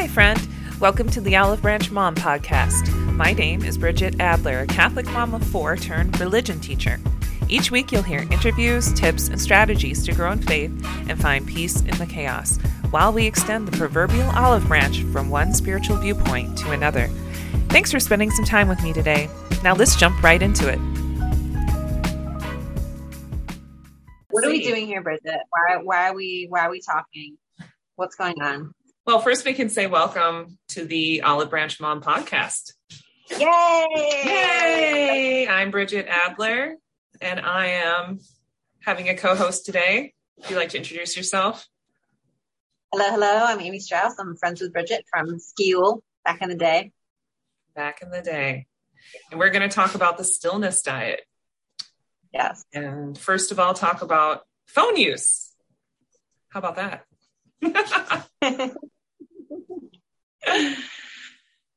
Hi, friend. Welcome to the Olive Branch Mom Podcast. My name is Bridget Adler, a Catholic mom of four turned religion teacher. Each week, you'll hear interviews, tips, and strategies to grow in faith and find peace in the chaos, while we extend the proverbial olive branch from one spiritual viewpoint to another. Thanks for spending some time with me today. Now, let's jump right into it. What are we doing here, Bridget? Why, why are we why are we talking? What's going on? Well, first we can say welcome to the Olive Branch Mom podcast. Yay! Yay! I'm Bridget Adler, and I am having a co-host today. Would you like to introduce yourself? Hello, hello. I'm Amy Strauss. I'm friends with Bridget from School back in the day. Back in the day. And we're going to talk about the stillness diet. Yes. And first of all, talk about phone use. How about that?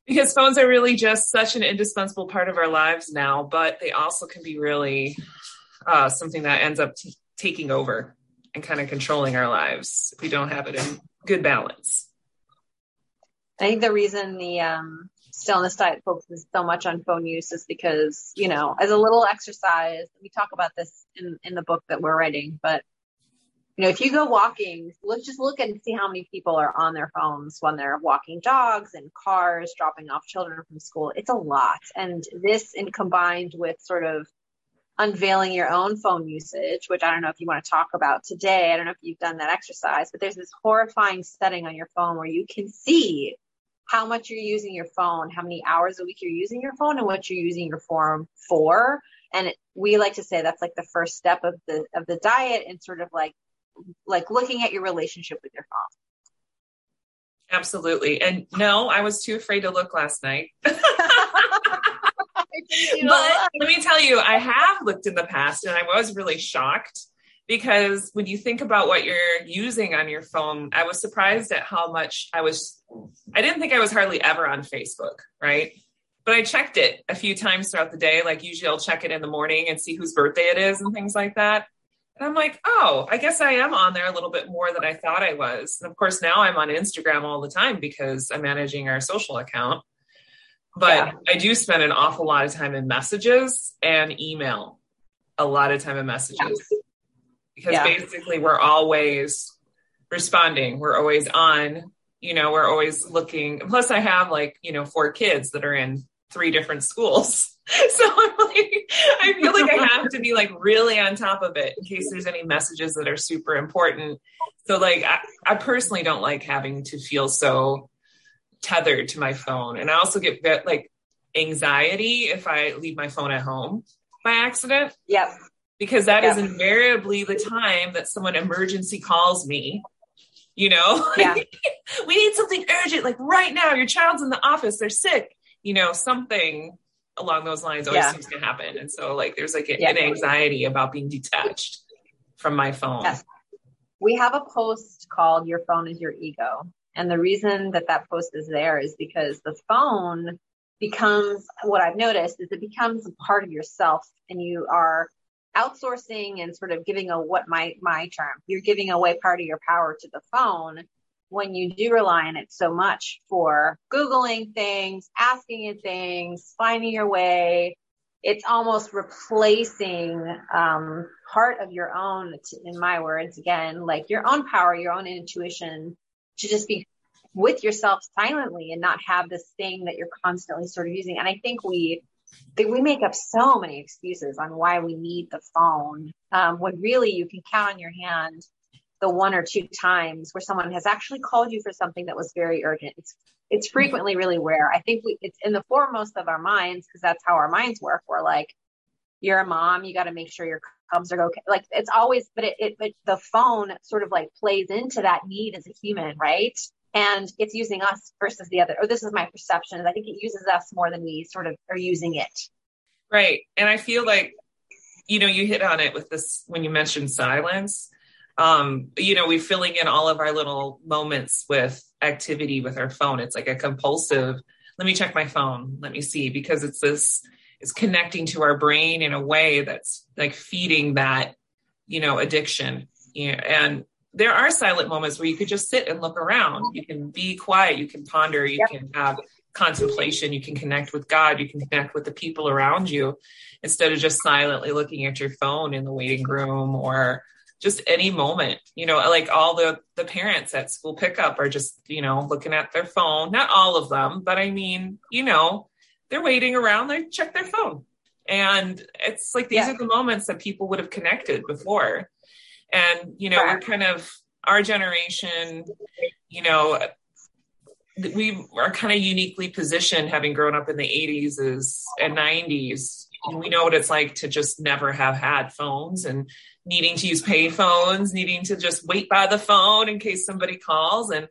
because phones are really just such an indispensable part of our lives now, but they also can be really uh, something that ends up t- taking over and kind of controlling our lives if we don't have it in good balance. I think the reason the um, stillness diet focuses so much on phone use is because, you know, as a little exercise, we talk about this in, in the book that we're writing, but you know, if you go walking, let's just look and see how many people are on their phones when they're walking dogs and cars, dropping off children from school. It's a lot. And this in combined with sort of unveiling your own phone usage, which I don't know if you want to talk about today. I don't know if you've done that exercise, but there's this horrifying setting on your phone where you can see how much you're using your phone, how many hours a week you're using your phone and what you're using your phone for. And it, we like to say that's like the first step of the of the diet and sort of like like looking at your relationship with your phone. Absolutely. And no, I was too afraid to look last night. but let me tell you, I have looked in the past and I was really shocked because when you think about what you're using on your phone, I was surprised at how much I was, I didn't think I was hardly ever on Facebook, right? But I checked it a few times throughout the day. Like usually I'll check it in the morning and see whose birthday it is and things like that. And I'm like, oh, I guess I am on there a little bit more than I thought I was. And of course, now I'm on Instagram all the time because I'm managing our social account. But yeah. I do spend an awful lot of time in messages and email, a lot of time in messages. Yeah. Because yeah. basically, we're always responding, we're always on, you know, we're always looking. Plus, I have like, you know, four kids that are in three different schools. So I'm like, I feel like I have to be like really on top of it in case there's any messages that are super important. So like, I, I personally don't like having to feel so tethered to my phone. And I also get like anxiety if I leave my phone at home by accident. Yep. Because that yep. is invariably the time that someone emergency calls me you know yeah. we need something urgent like right now your child's in the office they're sick you know something along those lines always yeah. seems to happen. And so like there's like a, yeah. an anxiety about being detached from my phone. Yes. We have a post called Your Phone is Your Ego. And the reason that that post is there is because the phone becomes what I've noticed is it becomes a part of yourself and you are outsourcing and sort of giving a what my my term you're giving away part of your power to the phone when you do rely on it so much for Googling things, asking things, finding your way, it's almost replacing um, part of your own, in my words, again, like your own power, your own intuition to just be with yourself silently and not have this thing that you're constantly sort of using. And I think we, we make up so many excuses on why we need the phone um, when really you can count on your hand the one or two times where someone has actually called you for something that was very urgent. It's it's frequently really rare. I think we, it's in the foremost of our minds because that's how our minds work. We're like, you're a mom, you got to make sure your cubs are okay. Like it's always, but it, it, but the phone sort of like plays into that need as a human, right? And it's using us versus the other. Or this is my perception. I think it uses us more than we sort of are using it. Right. And I feel like, you know, you hit on it with this when you mentioned silence um, you know, we're filling in all of our little moments with activity with our phone. It's like a compulsive, let me check my phone, let me see, because it's this, it's connecting to our brain in a way that's like feeding that, you know, addiction. You know, and there are silent moments where you could just sit and look around. You can be quiet, you can ponder, you yep. can have contemplation, you can connect with God, you can connect with the people around you instead of just silently looking at your phone in the waiting room or just any moment you know like all the the parents at school pickup are just you know looking at their phone not all of them but i mean you know they're waiting around they check their phone. And it's like these yeah. are the moments that people would have connected before. And you know we're kind of our generation you know we are kind of uniquely positioned having grown up in the 80s is, and 90s and we know what it's like to just never have had phones and needing to use pay phones, needing to just wait by the phone in case somebody calls. And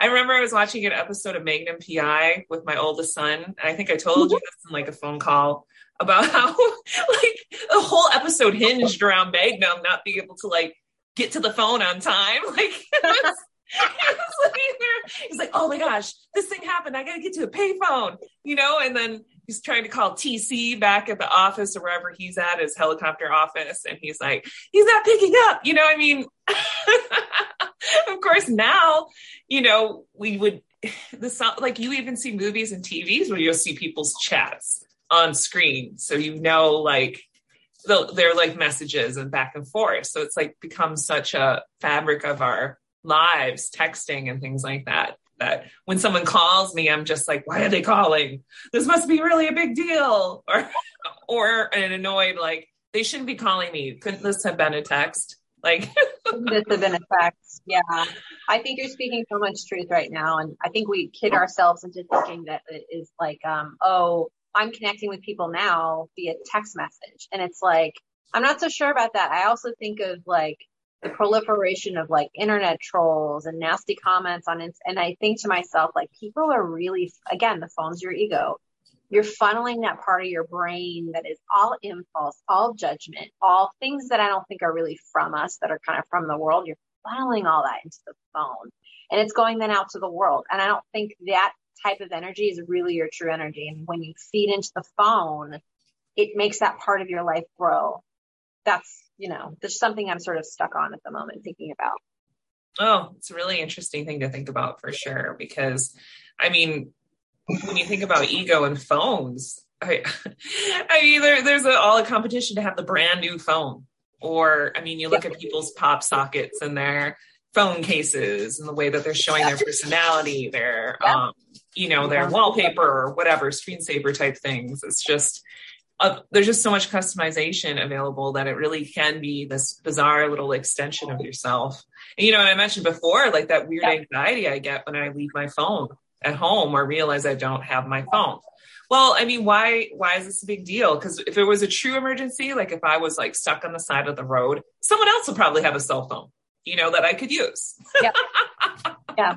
I remember I was watching an episode of Magnum PI with my oldest son. And I think I told you this in like a phone call about how like the whole episode hinged around Magnum not being able to like get to the phone on time. Like he's like, oh my gosh, this thing happened. I gotta get to a payphone, you know, and then he's trying to call TC back at the office or wherever he's at, his helicopter office, and he's like, he's not picking up. You know, I mean, of course, now, you know, we would this like you even see movies and TVs where you'll see people's chats on screen, so you know, like they're like messages and back and forth. So it's like become such a fabric of our lives, texting and things like that that when someone calls me, I'm just like, why are they calling? This must be really a big deal. Or, or an annoyed, like, they shouldn't be calling me. Couldn't this have been a text? Like, this have been a text. Yeah. I think you're speaking so much truth right now. And I think we kid ourselves into thinking that it is like, um, oh, I'm connecting with people now via text message. And it's like, I'm not so sure about that. I also think of like the proliferation of like internet trolls and nasty comments on it. And I think to myself, like people are really, again, the phone's your ego. You're funneling that part of your brain that is all impulse, all judgment, all things that I don't think are really from us that are kind of from the world. You're funneling all that into the phone and it's going then out to the world. And I don't think that type of energy is really your true energy. And when you feed into the phone, it makes that part of your life grow. That's you know, there's something I'm sort of stuck on at the moment thinking about. Oh, it's a really interesting thing to think about for sure. Because, I mean, when you think about ego and phones, I, I mean, there, there's a, all a competition to have the brand new phone. Or, I mean, you look yeah. at people's pop sockets and their phone cases and the way that they're showing yeah. their personality, their, yeah. um, you know, their wallpaper or whatever, screensaver type things. It's just, uh, there's just so much customization available that it really can be this bizarre little extension of yourself. And, you know, I mentioned before, like that weird yeah. anxiety I get when I leave my phone at home or realize I don't have my phone. Well, I mean, why why is this a big deal? Because if it was a true emergency, like if I was like stuck on the side of the road, someone else would probably have a cell phone, you know, that I could use. Yeah. yeah.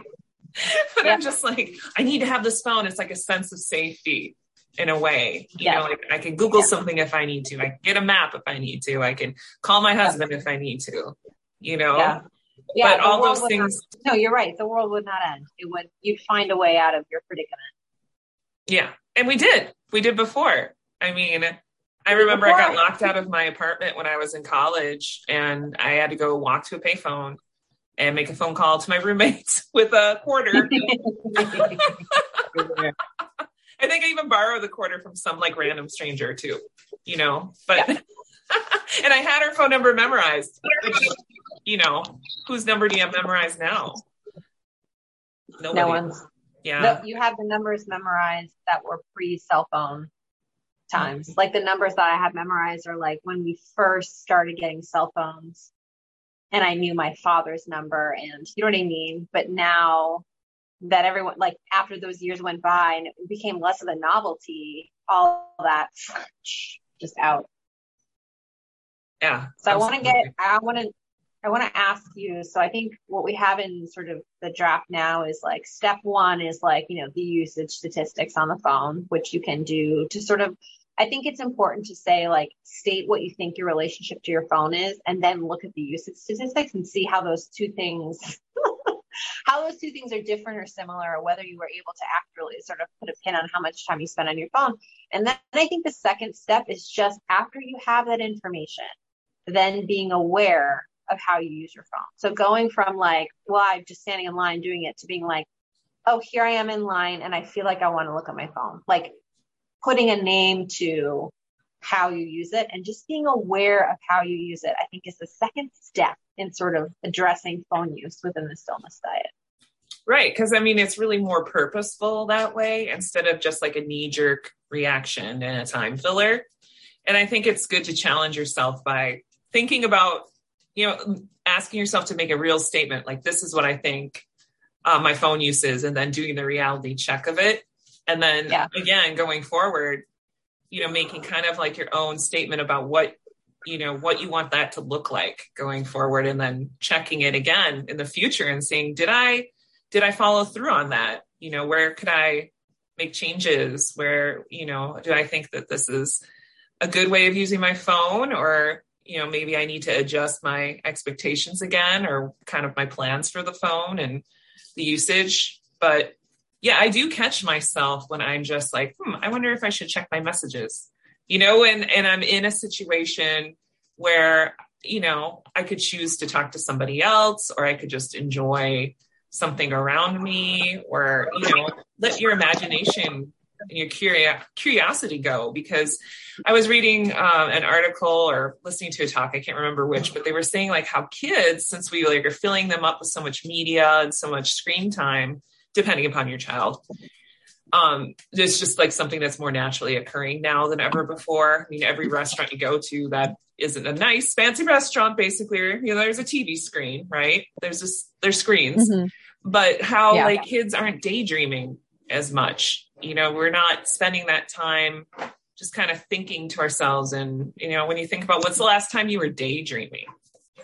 but yeah. I'm just like, I need to have this phone. It's like a sense of safety in a way. You yeah. know, like I can Google yeah. something if I need to. I can get a map if I need to. I can call my husband if I need to. You know. Yeah. Yeah, but all those things. Not, no, you're right. The world would not end. It would. You'd find a way out of your predicament. Yeah, and we did. We did before. I mean, I remember before. I got locked out of my apartment when I was in college, and I had to go walk to a payphone and make a phone call to my roommates with a quarter. I think I even borrowed the quarter from some like random stranger too, you know, but, yeah. and I had her phone number memorized, which, you know, whose number do you have memorized now? Nobody. No one's. Yeah. No, you have the numbers memorized that were pre cell phone times. Mm-hmm. Like the numbers that I have memorized are like when we first started getting cell phones and I knew my father's number and you know what I mean? But now that everyone like after those years went by and it became less of a novelty, all that just out. Yeah. So absolutely. I want to get I want to I want to ask you. So I think what we have in sort of the draft now is like step one is like, you know, the usage statistics on the phone, which you can do to sort of, I think it's important to say like, state what you think your relationship to your phone is, and then look at the usage statistics and see how those two things how those two things are different or similar, or whether you were able to accurately sort of put a pin on how much time you spend on your phone. And then I think the second step is just after you have that information, then being aware of how you use your phone. So going from like, well, I'm just standing in line doing it to being like, oh, here I am in line and I feel like I want to look at my phone. Like putting a name to how you use it and just being aware of how you use it, I think is the second step in sort of addressing phone use within the stillness diet. Right. Cause I mean, it's really more purposeful that way instead of just like a knee jerk reaction and a time filler. And I think it's good to challenge yourself by thinking about, you know, asking yourself to make a real statement like, this is what I think uh, my phone use is, and then doing the reality check of it. And then yeah. again, going forward, you know, making kind of like your own statement about what, you know, what you want that to look like going forward, and then checking it again in the future and saying, did I, did I follow through on that? You know, where could I make changes? Where, you know, do I think that this is a good way of using my phone or, you know, maybe I need to adjust my expectations again or kind of my plans for the phone and the usage. But yeah, I do catch myself when I'm just like, hmm, I wonder if I should check my messages, you know, and, and I'm in a situation where, you know, I could choose to talk to somebody else or I could just enjoy something around me or, you know, let your imagination and your curio- curiosity go. Because I was reading um, an article or listening to a talk, I can't remember which, but they were saying like how kids, since we like are filling them up with so much media and so much screen time, depending upon your child, um, there's just like something that's more naturally occurring now than ever before. I mean, every restaurant you go to that isn't a nice fancy restaurant, basically, you know, there's a TV screen, right? There's just there's screens, mm-hmm. but how yeah. like kids aren't daydreaming as much. You know, we're not spending that time just kind of thinking to ourselves. And, you know, when you think about what's the last time you were daydreaming?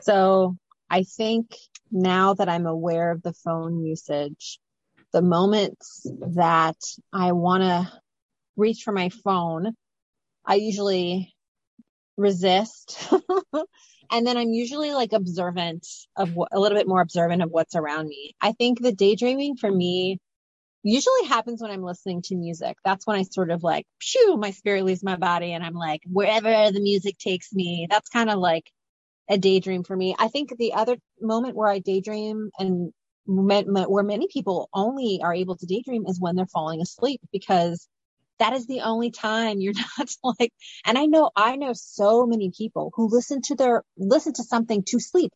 So I think now that I'm aware of the phone usage, the moments that I want to reach for my phone, I usually resist. and then I'm usually like observant of what, a little bit more observant of what's around me. I think the daydreaming for me usually happens when I'm listening to music. That's when I sort of like, shoo, my spirit leaves my body and I'm like, wherever the music takes me. That's kind of like a daydream for me. I think the other moment where I daydream and where many people only are able to daydream is when they're falling asleep because that is the only time you're not like, and I know, I know so many people who listen to their, listen to something to sleep,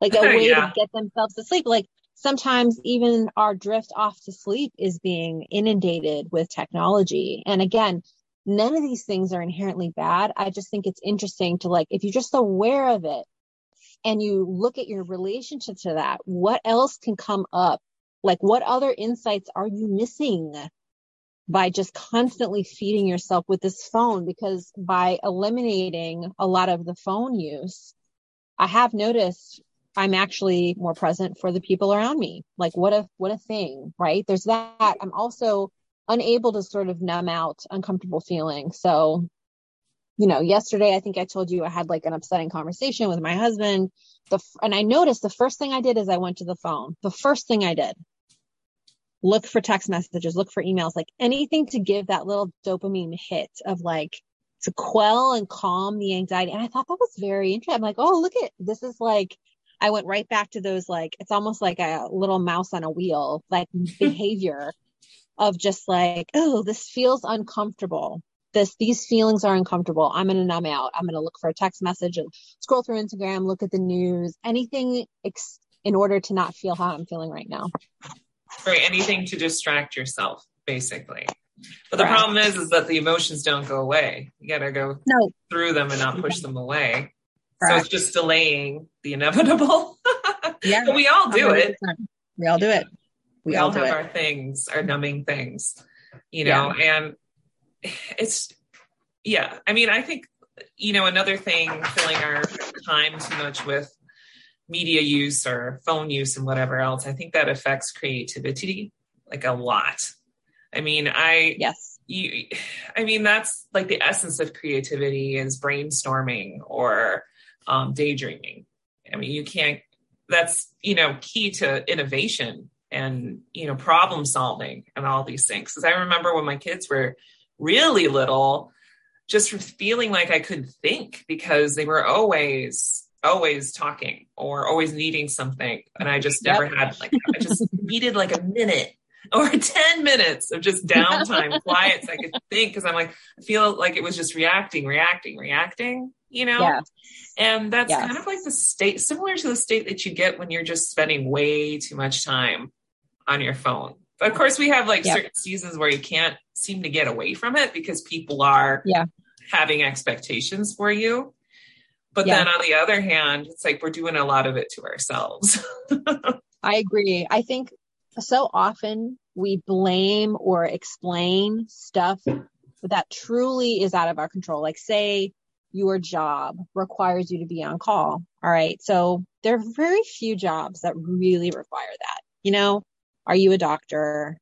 like a way yeah. to get themselves to sleep. Like sometimes even our drift off to sleep is being inundated with technology. And again, none of these things are inherently bad. I just think it's interesting to like, if you're just aware of it and you look at your relationship to that, what else can come up? Like, what other insights are you missing by just constantly feeding yourself with this phone? Because by eliminating a lot of the phone use, I have noticed I'm actually more present for the people around me. Like what a what a thing, right? There's that. I'm also unable to sort of numb out uncomfortable feelings. So, you know, yesterday I think I told you I had like an upsetting conversation with my husband. The and I noticed the first thing I did is I went to the phone. The first thing I did. Look for text messages, look for emails, like anything to give that little dopamine hit of like to quell and calm the anxiety. And I thought that was very interesting. I'm like, oh, look at this is like I went right back to those like it's almost like a little mouse on a wheel like behavior of just like oh this feels uncomfortable this these feelings are uncomfortable i'm going to numb out i'm going to look for a text message and scroll through instagram look at the news anything ex- in order to not feel how i'm feeling right now right anything to distract yourself basically but the problem is is that the emotions don't go away you got to go no. through them and not push them away Correct. So it's just delaying the inevitable. yeah. but we all do 100%. it. We all do it. We, we all, all have it. our things, our numbing things, you know, yeah. and it's, yeah. I mean, I think, you know, another thing, filling our time too much with media use or phone use and whatever else, I think that affects creativity like a lot. I mean, I, yes, you, I mean, that's like the essence of creativity is brainstorming or um, daydreaming. I mean, you can't, that's, you know, key to innovation and, you know, problem solving and all these things. Cause I remember when my kids were really little, just from feeling like I couldn't think because they were always always talking or always needing something. And I just never yep. had like, I just needed like a minute or 10 minutes of just downtime, quiet so I could think. Cause I'm like, I feel like it was just reacting, reacting, reacting, you know? Yeah. And that's Yes. kind of like the state, similar to the state that you get when you're just spending way too much time on your phone. Of course, we have like Yep. certain seasons where you can't seem to get away from it because people are Yeah. having expectations for you. But Yeah. then on the other hand, it's like we're doing a lot of it to ourselves. I agree. I think so often we blame or explain stuff that truly is out of our control. Like say your job requires you to be on call. All right. So there are very few jobs that really require that. You know, are you a doctor?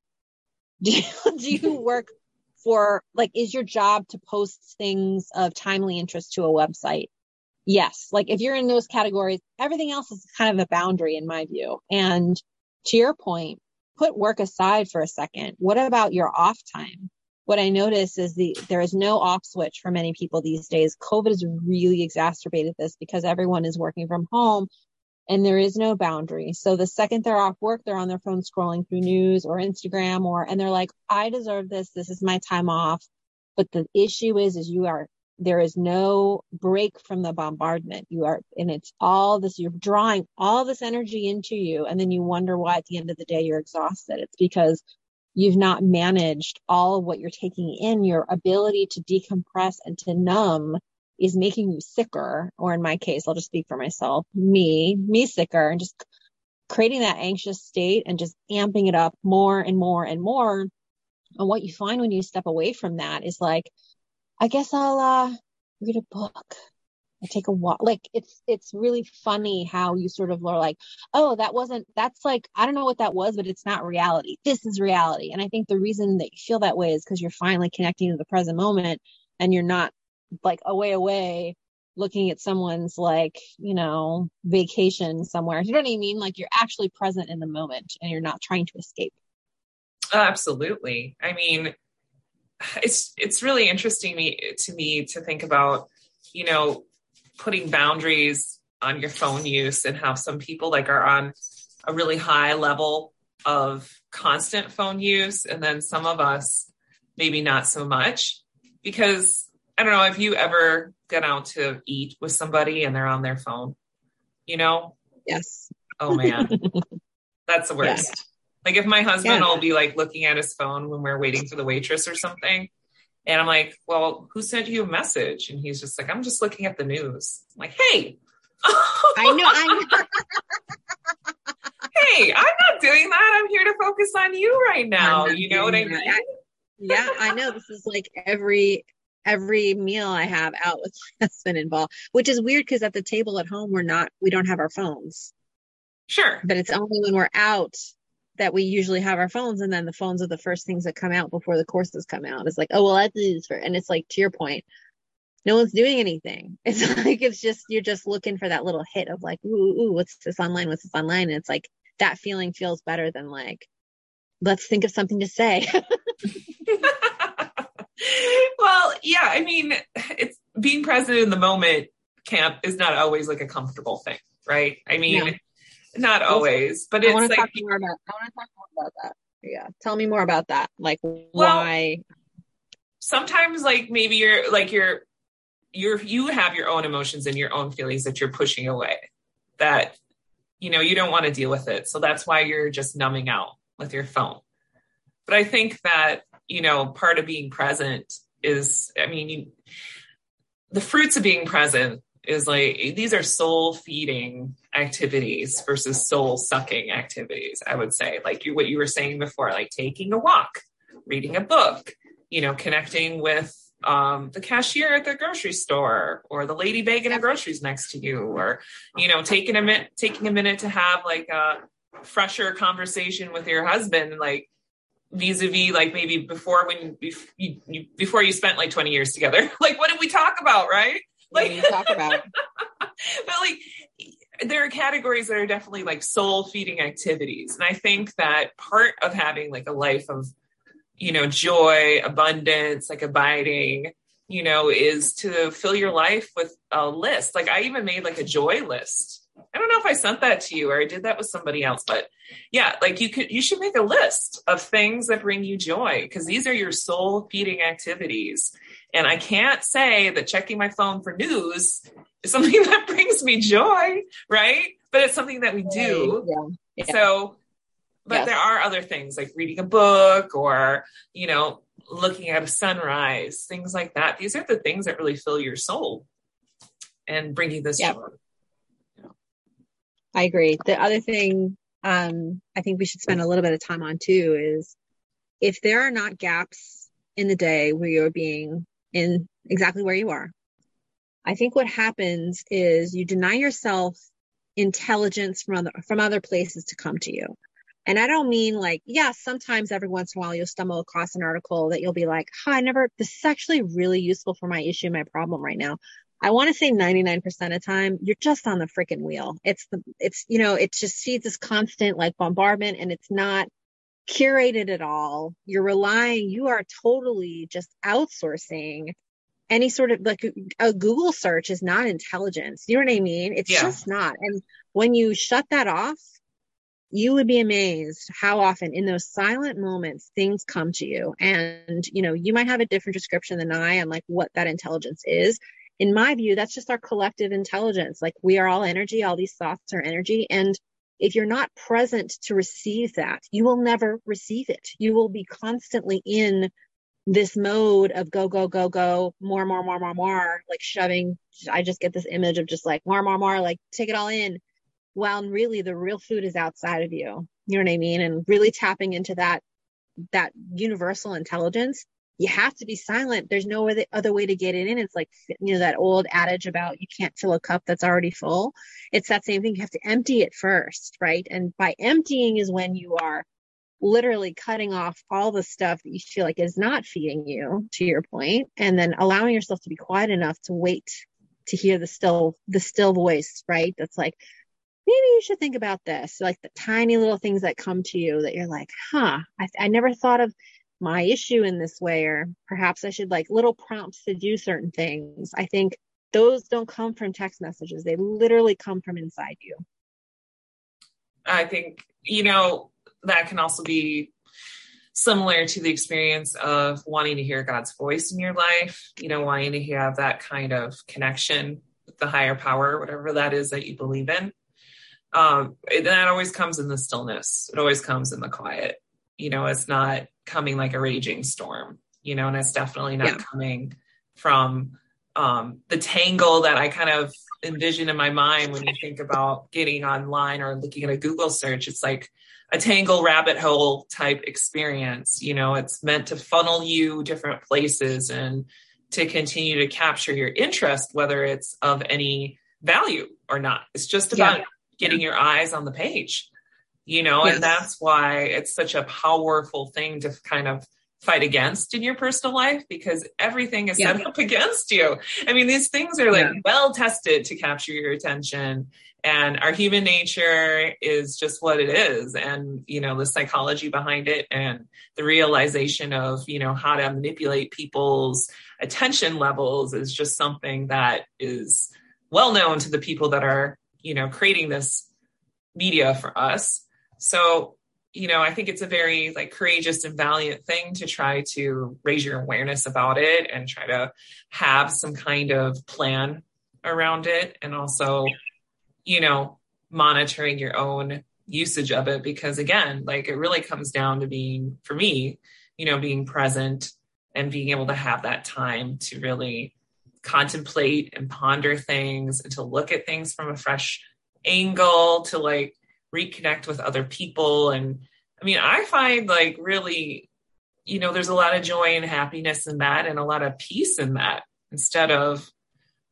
Do you, do you work for like, is your job to post things of timely interest to a website? Yes. Like if you're in those categories, everything else is kind of a boundary in my view. And to your point, put work aside for a second. What about your off time? What I notice is the there is no off switch for many people these days. COVID has really exacerbated this because everyone is working from home and there is no boundary. So the second they're off work, they're on their phone scrolling through news or Instagram or and they're like, I deserve this. This is my time off. But the issue is is you are there is no break from the bombardment. You are, and it's all this, you're drawing all this energy into you. And then you wonder why at the end of the day you're exhausted. It's because you've not managed all of what you're taking in. Your ability to decompress and to numb is making you sicker. Or in my case, I'll just speak for myself, me, me sicker and just creating that anxious state and just amping it up more and more and more. And what you find when you step away from that is like, I guess I'll uh read a book. I take a walk. Like it's it's really funny how you sort of are like, oh, that wasn't that's like I don't know what that was, but it's not reality. This is reality. And I think the reason that you feel that way is because you're finally connecting to the present moment and you're not like away away looking at someone's like, you know, vacation somewhere. You know what I mean? Like you're actually present in the moment and you're not trying to escape. Oh, absolutely. I mean, it's it's really interesting me to me to think about, you know, putting boundaries on your phone use and how some people like are on a really high level of constant phone use and then some of us maybe not so much because I don't know if you ever get out to eat with somebody and they're on their phone, you know? Yes. Oh man. That's the worst. Like if my husband Yeah. will be like looking at his phone when we're waiting for the waitress or something. And I'm like, well, who sent you a message? And he's just like, I'm just looking at the news. I'm like, hey, I know, I know. hey, I'm not doing that. I'm here to focus on you right now. You know what I mean? that. yeah, I know. This is like every every meal I have out with my husband involved, which is weird because at the table at home we're not we don't have our phones, Sure. but it's only when we're out that we usually have our phones, and then the phones are the first things that come out before the courses come out. It's like, oh well, that's this for, and it's like to your point, no one's doing anything. It's like it's just you're just looking for that little hit of like, ooh, ooh, ooh, what's this online? What's this online? And it's like that feeling feels better than like, let's think of something to say. well, yeah, I mean, it's being present in the moment camp is not always like a comfortable thing, right? I mean, No. not always, but I it's want to like talk more about. I want to talk more about that. Yeah, tell me more about that. Like why? sometimes like maybe you're like you're you're you have your own emotions and your own feelings that you're pushing away that you know you don't want to deal with it so that's why you're just numbing out with your phone but i think that you know part of being present is i mean you, the fruits of being present is like these are soul feeding activities versus soul sucking activities i would say. Like you what you were saying before like taking a walk reading a book you know connecting with um, the cashier at the grocery store or the lady bagging the groceries next to you or you know taking a minute taking a minute to have like a fresher conversation with your husband like vis-a-vis like maybe before when you, you before you spent like 20 years together like what did we talk about right What like you talk about? but like there are categories that are definitely like soul feeding activities and i think that part of having like a life of you know joy abundance like abiding you know, is to fill your life with a list. Like I even made like a joy list. I don't know if I sent that to you or I did that with somebody else, but yeah, like you could, you should make a list of things that bring you joy because these are your soul feeding activities. And I can't say that checking my phone for news is something that brings me joy, right? But it's something that we do. Yeah. Yeah. So, but yes. there are other things like reading a book or, you know, looking at a sunrise, things like that. These are the things that really fill your soul and bring you this yep. joy. I agree. The other thing um, I think we should spend a little bit of time on too is if there are not gaps in the day where you're being in exactly where you are, I think what happens is you deny yourself intelligence from other from other places to come to you. And I don't mean like, yeah, sometimes every once in a while you'll stumble across an article that you'll be like, oh, I never, this is actually really useful for my issue, my problem right now. I want to say 99% of the time, you're just on the freaking wheel. It's the, it's, you know, it just feeds this constant like bombardment and it's not curated at all. You're relying, you are totally just outsourcing any sort of like a Google search is not intelligence. You know what I mean? It's yeah. just not. And when you shut that off, you would be amazed how often in those silent moments things come to you and you know you might have a different description than i on like what that intelligence is in my view that's just our collective intelligence. Like we are all energy all these thoughts are energy. And if you're not present to receive that you will never receive it. You will be constantly in this mode of go go go go more more more more more like shoving. I just get this image of just like more more more like take it all in. Well really the real food is outside of you. You know what i mean? And really tapping into that that universal intelligence you have to be silent. There's no other way to get it in. It's like you know that old adage about you can't fill a cup that's already full. It's that same thing. You have to empty it first right? And by emptying is when you are literally cutting off all the stuff that you feel like is not feeding you to your point and then allowing yourself to be quiet enough to wait to hear the still the still voice right? That's like maybe you should think about this. Like the tiny little things that come to you that you're like huh I, I never thought of my issue in this way or perhaps i should like little prompts to do certain things i think those don't come from text messages they literally come from inside you i think you know that can also be similar to the experience of wanting to hear god's voice in your life you know wanting to have that kind of connection with the higher power whatever that is that you believe in um, that always comes in the stillness. It always comes in the quiet. You know, it's not coming like a raging storm, you know, and it's definitely not yeah. coming from um, the tangle that I kind of envision in my mind when you think about getting online or looking at a Google search. It's like a tangle rabbit hole type experience. You know, it's meant to funnel you different places and to continue to capture your interest, whether it's of any value or not. It's just about yeah getting your eyes on the page, you know, yes. and that's why it's such a powerful thing to kind of fight against in your personal life because everything is yeah. set up against you. I mean, these things are like yeah. well tested to capture your attention and our human nature is just what it is and you know the psychology behind it and the realization of you know how to manipulate people's attention levels is just something that is well known to the people that are you know, creating this media for us. So, you know, I think it's a very like courageous and valiant thing to try to raise your awareness about it and try to have some kind of plan around it and also, you know, monitoring your own usage of it because again, like it really comes down to being for me, you know, being present and being able to have that time to really contemplate and ponder things and to look at things from a fresh angle to like reconnect with other people. And i mean i find like really you know there's a lot of joy and happiness in that and a lot of peace in that instead of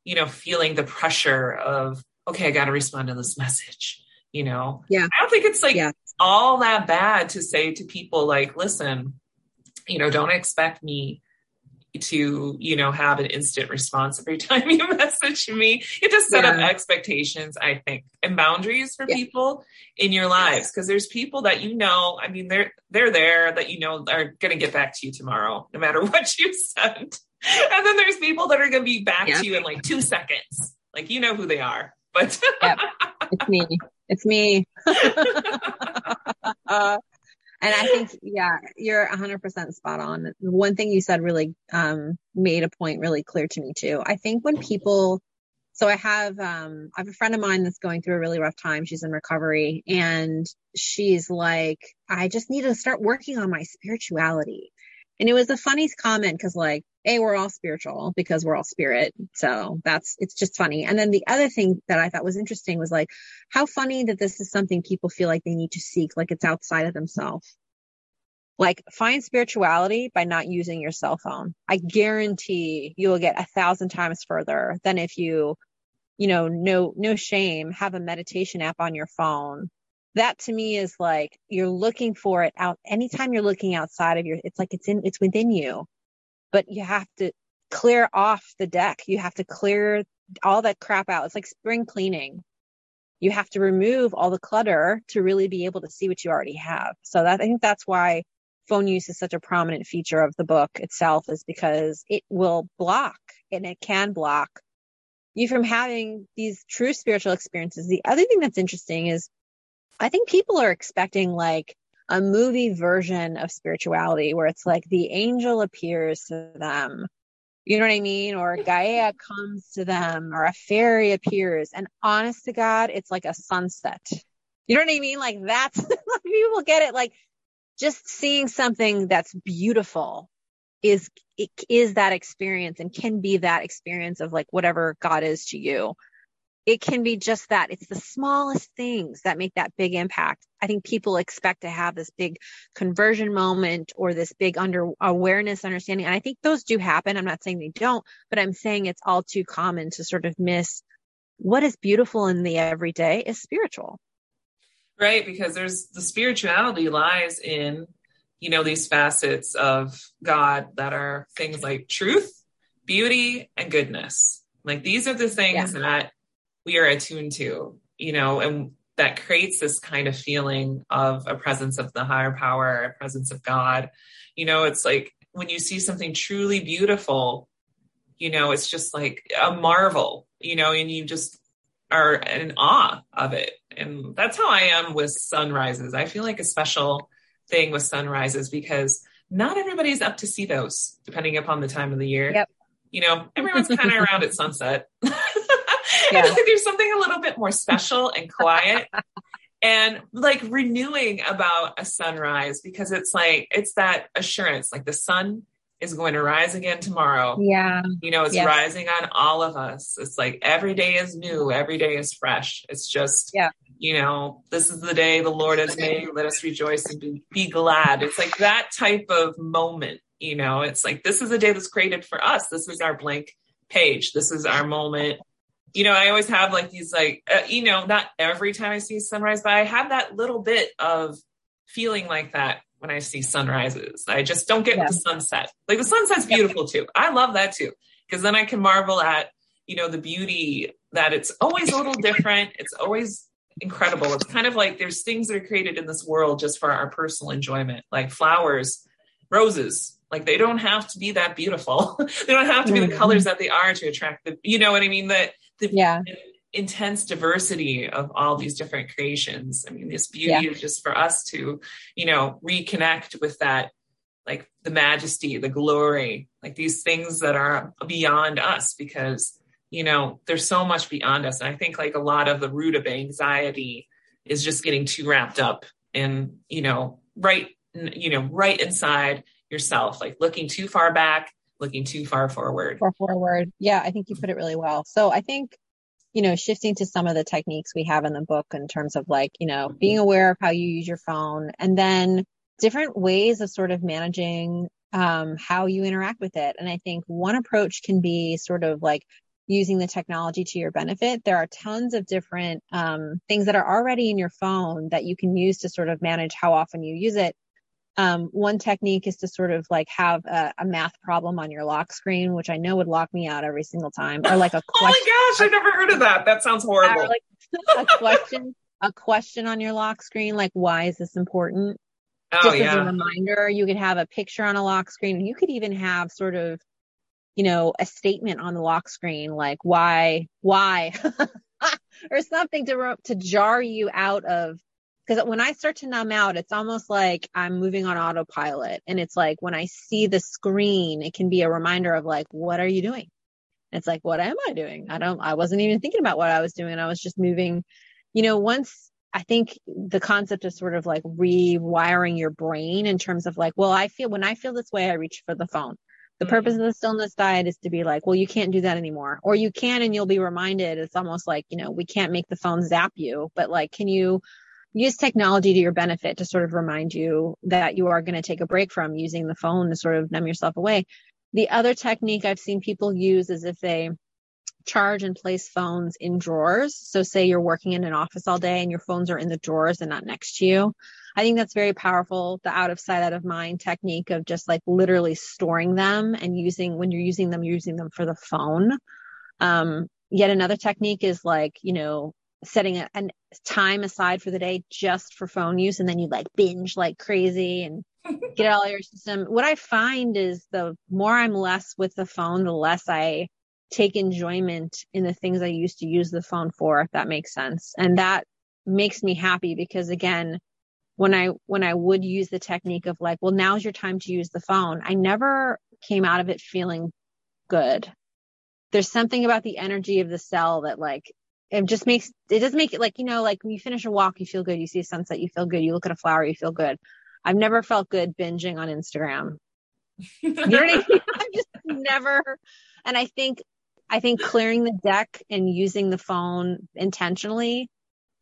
you know feeling the pressure of okay i got to respond to this message you know? Yeah. I don't think it's like yeah. all that bad to say to people like listen you know don't expect me to, you know, have an instant response every time you message me. It just set yeah. up expectations, I think, and boundaries for yeah. people in your lives. Cause there's people that you know, I mean, they're they're there that you know are gonna get back to you tomorrow, no matter what you sent. And then there's people that are gonna be back to you in like two seconds. Like you know who they are. But yep. it's me. It's me. uh, and I think, yeah, you're 100% spot on. One thing you said really um, made a point really clear to me too. I think when people, so I have, um, I have a friend of mine that's going through a really rough time. She's in recovery and she's like, I just need to start working on my spirituality. And it was the funniest comment because like, A, we're all spiritual because we're all spirit. So that's, it's just funny. And then the other thing that I thought was interesting was like, how funny that this is something people feel like they need to seek, like it's outside of themselves. Like find spirituality by not using your cell phone. I guarantee you will get a thousand times further than if you, you know, no, no shame, have a meditation app on your phone that to me is like you're looking for it out anytime you're looking outside of your it's like it's in it's within you. But you have to clear off the deck. You have to clear all that crap out. It's like spring cleaning. You have to remove all the clutter to really be able to see what you already have. So that i think that's why phone use is such a prominent feature of the book itself is because it will block and it can block you from having these true spiritual experiences. The other thing that's interesting is I think people are expecting like a movie version of spirituality where it's like the angel appears to them. You know what I mean? Or mm-hmm. Gaia comes to them or a fairy appears. And honest to God, it's like a sunset. You know what I mean? Like that's, people get it. Like just seeing something that's beautiful is, is that experience and can be that experience of like whatever God is to you it can be just that. It's the smallest things that make that big impact. I think people expect to have this big conversion moment or this big under awareness understanding. And I think those do happen. I'm not saying they don't, but I'm saying it's all too common to sort of miss what is beautiful in the everyday is spiritual. Right. Because there's the spirituality lies in, you know, these facets of God that are things like truth, beauty, and goodness. Like these are the things yeah. that we are attuned to, you know, and that creates this kind of feeling of a presence of the higher power, a presence of God. You know, it's like when you see something truly beautiful, you know, it's just like a marvel, you know, and you just are in awe of it. And that's how I am with sunrises. I feel like a special thing with sunrises because not everybody's up to see those depending upon the time of the year. Yep. You know, everyone's kind of around at sunset. yeah. there's something a little bit more special and quiet and like renewing about a sunrise because it's like it's that assurance like the sun is going to rise again tomorrow. Yeah. You know it's yes. rising on all of us. It's like every day is new every day is fresh. It's just yeah. you know this is the day the lord has made. Let us rejoice and be, be glad. It's like that type of moment you know? It's like this is a day that's created for us. This is our blank page. This is our moment you know, I always have like these like, uh, you know, not every time I see sunrise, but I have that little bit of feeling like that when I see sunrises. I just don't get yeah. the sunset. Like the sunset's beautiful too. I love that too. Cause then I can marvel at, you know, the beauty that it's always a little different. It's always incredible. It's kind of like there's things that are created in this world just for our personal enjoyment, like flowers, roses. Like they don't have to be that beautiful. they don't have to be the mm-hmm. colors that they are to attract the, you know what I mean? That the yeah. intense diversity of all these different creations. I mean, this beauty yeah. is just for us to, you know, reconnect with that, like the majesty, the glory, like these things that are beyond us because, you know, there's so much beyond us. And I think like a lot of the root of anxiety is just getting too wrapped up in, you know, right, you know, right inside yourself, like looking too far back looking too far forward. Far forward. Yeah, I think you put it really well. So I think, you know, shifting to some of the techniques we have in the book in terms of like, you know, being aware of how you use your phone and then different ways of sort of managing um, how you interact with it. And I think one approach can be sort of like using the technology to your benefit. There are tons of different um, things that are already in your phone that you can use to sort of manage how often you use it Um, one technique is to sort of like have a, a, math problem on your lock screen, which I know would lock me out every single time, or like a question. oh my gosh, I've never heard of that. That sounds horrible. Like a question, a question on your lock screen, like why is this important? Oh, Just yeah. as a reminder, you could have a picture on a lock screen. You could even have sort of, you know, a statement on the lock screen, like why, why, or something to to jar you out of because when I start to numb out, it's almost like I'm moving on autopilot. And it's like when I see the screen, it can be a reminder of like, what are you doing? It's like, what am I doing? I don't, I wasn't even thinking about what I was doing. I was just moving, you know, once I think the concept of sort of like rewiring your brain in terms of like, well, I feel when I feel this way, I reach for the phone. The mm-hmm. purpose of the stillness diet is to be like, well, you can't do that anymore. Or you can and you'll be reminded. It's almost like, you know, we can't make the phone zap you, but like, can you use technology to your benefit to sort of remind you that you are going to take a break from using the phone to sort of numb yourself away. The other technique I've seen people use is if they charge and place phones in drawers. So say you're working in an office all day and your phones are in the drawers and not next to you. I think that's very powerful. The out of sight, out of mind technique of just like literally storing them and using when you're using them, using them for the phone. Um, yet another technique is like, you know, setting a, a time aside for the day just for phone use and then you like binge like crazy and get it all your system. What I find is the more I'm less with the phone, the less I take enjoyment in the things I used to use the phone for, if that makes sense. And that makes me happy because again, when I, when I would use the technique of like, well, now's your time to use the phone, I never came out of it feeling good. There's something about the energy of the cell that like it just makes it does make it like you know like when you finish a walk you feel good you see a sunset you feel good you look at a flower you feel good. I've never felt good binging on instagram. You know what i mean? I've just never and i think i think clearing the deck and using the phone intentionally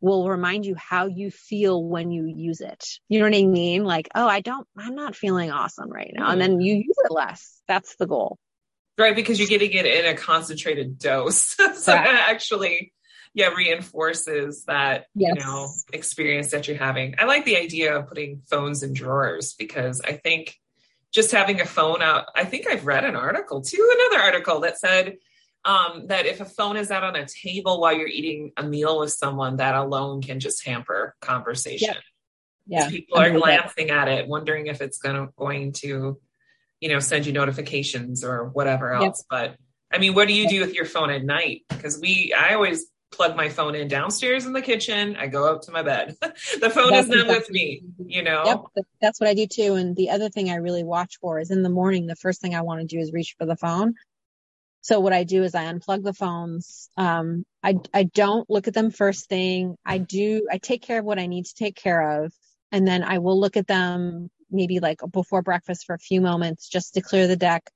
will remind you how you feel when you use it. You know what i mean? Like oh i don't i'm not feeling awesome right now. And then you use it less. That's the goal. Right because you're getting it in a concentrated dose. So right. actually yeah reinforces that yes. you know experience that you're having i like the idea of putting phones in drawers because i think just having a phone out i think i've read an article too another article that said um, that if a phone is out on a table while you're eating a meal with someone that alone can just hamper conversation yep. yeah people are glancing that. at it wondering if it's gonna, going to you know send you notifications or whatever else yep. but I mean, what do you do with your phone at night? Because we, I always plug my phone in downstairs in the kitchen. I go up to my bed. the phone that's is not exactly. with me, you know? Yep, that's what I do too. And the other thing I really watch for is in the morning, the first thing I want to do is reach for the phone. So what I do is I unplug the phones. Um, I, I don't look at them first thing. I do, I take care of what I need to take care of. And then I will look at them maybe like before breakfast for a few moments just to clear the deck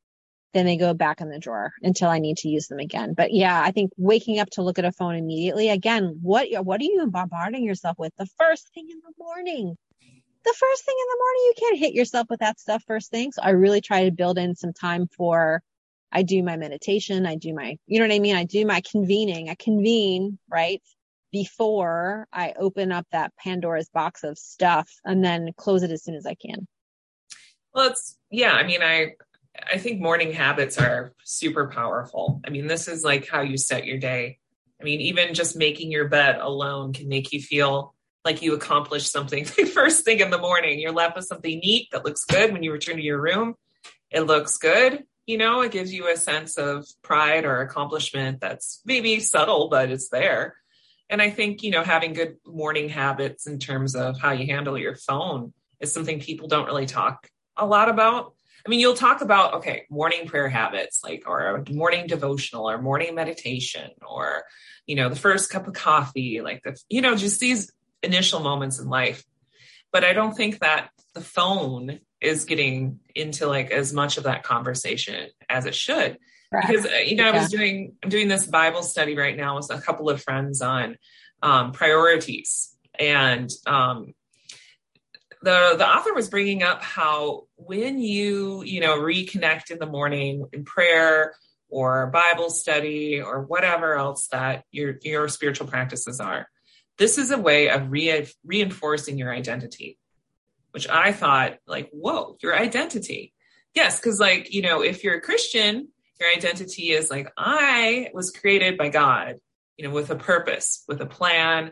then they go back in the drawer until I need to use them again. But yeah, I think waking up to look at a phone immediately, again, what, what are you bombarding yourself with the first thing in the morning? The first thing in the morning, you can't hit yourself with that stuff first thing. So I really try to build in some time for, I do my meditation. I do my, you know what I mean? I do my convening. I convene, right? Before I open up that Pandora's box of stuff and then close it as soon as I can. Well, it's, yeah, I mean, I, I think morning habits are super powerful. I mean, this is like how you set your day. I mean, even just making your bed alone can make you feel like you accomplished something first thing in the morning. You're left with something neat that looks good when you return to your room. It looks good. You know, it gives you a sense of pride or accomplishment that's maybe subtle, but it's there. And I think, you know, having good morning habits in terms of how you handle your phone is something people don't really talk a lot about. I mean, you'll talk about, okay, morning prayer habits, like, or morning devotional or morning meditation or, you know, the first cup of coffee, like the, you know, just these initial moments in life. But I don't think that the phone is getting into like as much of that conversation as it should. Right. Because, uh, you know, yeah. I was doing, I'm doing this Bible study right now with a couple of friends on um, priorities. And um, the the author was bringing up how when you you know reconnect in the morning in prayer or bible study or whatever else that your your spiritual practices are this is a way of re- reinforcing your identity which I thought like, whoa, your identity. Yes, because like, you know, if you're a Christian, your identity is like, I was created by God, you know, with a purpose, with a plan.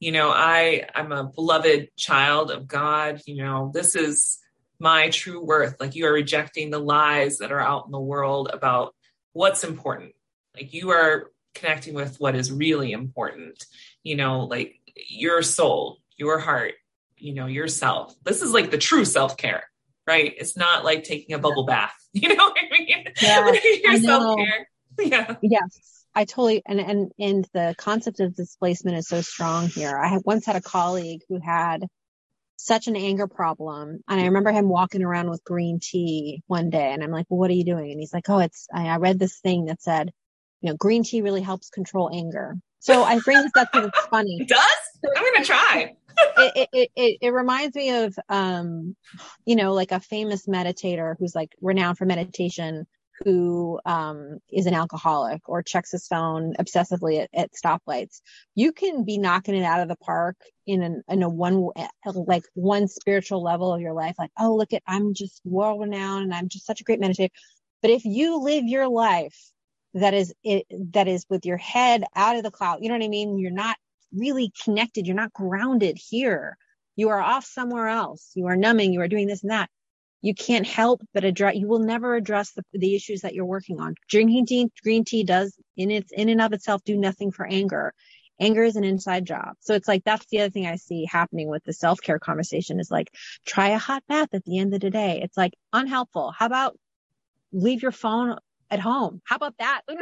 You know, I I'm a beloved child of God. You know, this is my true worth. Like you are rejecting the lies that are out in the world about what's important. Like you are connecting with what is really important. You know, like your soul, your heart, you know, yourself. This is like the true self care, right? It's not like taking a bubble bath. You know what I mean? Yeah, your self care. Yeah. Yes. I totally and and and the concept of displacement is so strong here. I once had a colleague who had such an anger problem. And I remember him walking around with green tea one day and I'm like, well, what are you doing? And he's like, oh, it's, I, I read this thing that said, you know, green tea really helps control anger. So I bring this up because it's funny. It does? I'm to try. it, it, it, it reminds me of, um, you know, like a famous meditator who's like renowned for meditation who um, is an alcoholic or checks his phone obsessively at, at, stoplights. You can be knocking it out of the park in an, in a one like one spiritual level of your life, like oh look at I'm just world renowned and I'm just such a great meditator. But if you live your life that is it that is with your head out of the cloud, you know what I mean? You're not really connected. You're not grounded here. You are off somewhere else. You are numbing. You are doing this and that you can't help but address you will never address the, the issues that you're working on. Drinking tea, green tea does in its in and of itself do nothing for anger. Anger is an inside job. So it's like that's the other thing i see happening with the self-care conversation is like try a hot bath at the end of the day. It's like unhelpful. How about leave your phone at home? How about that?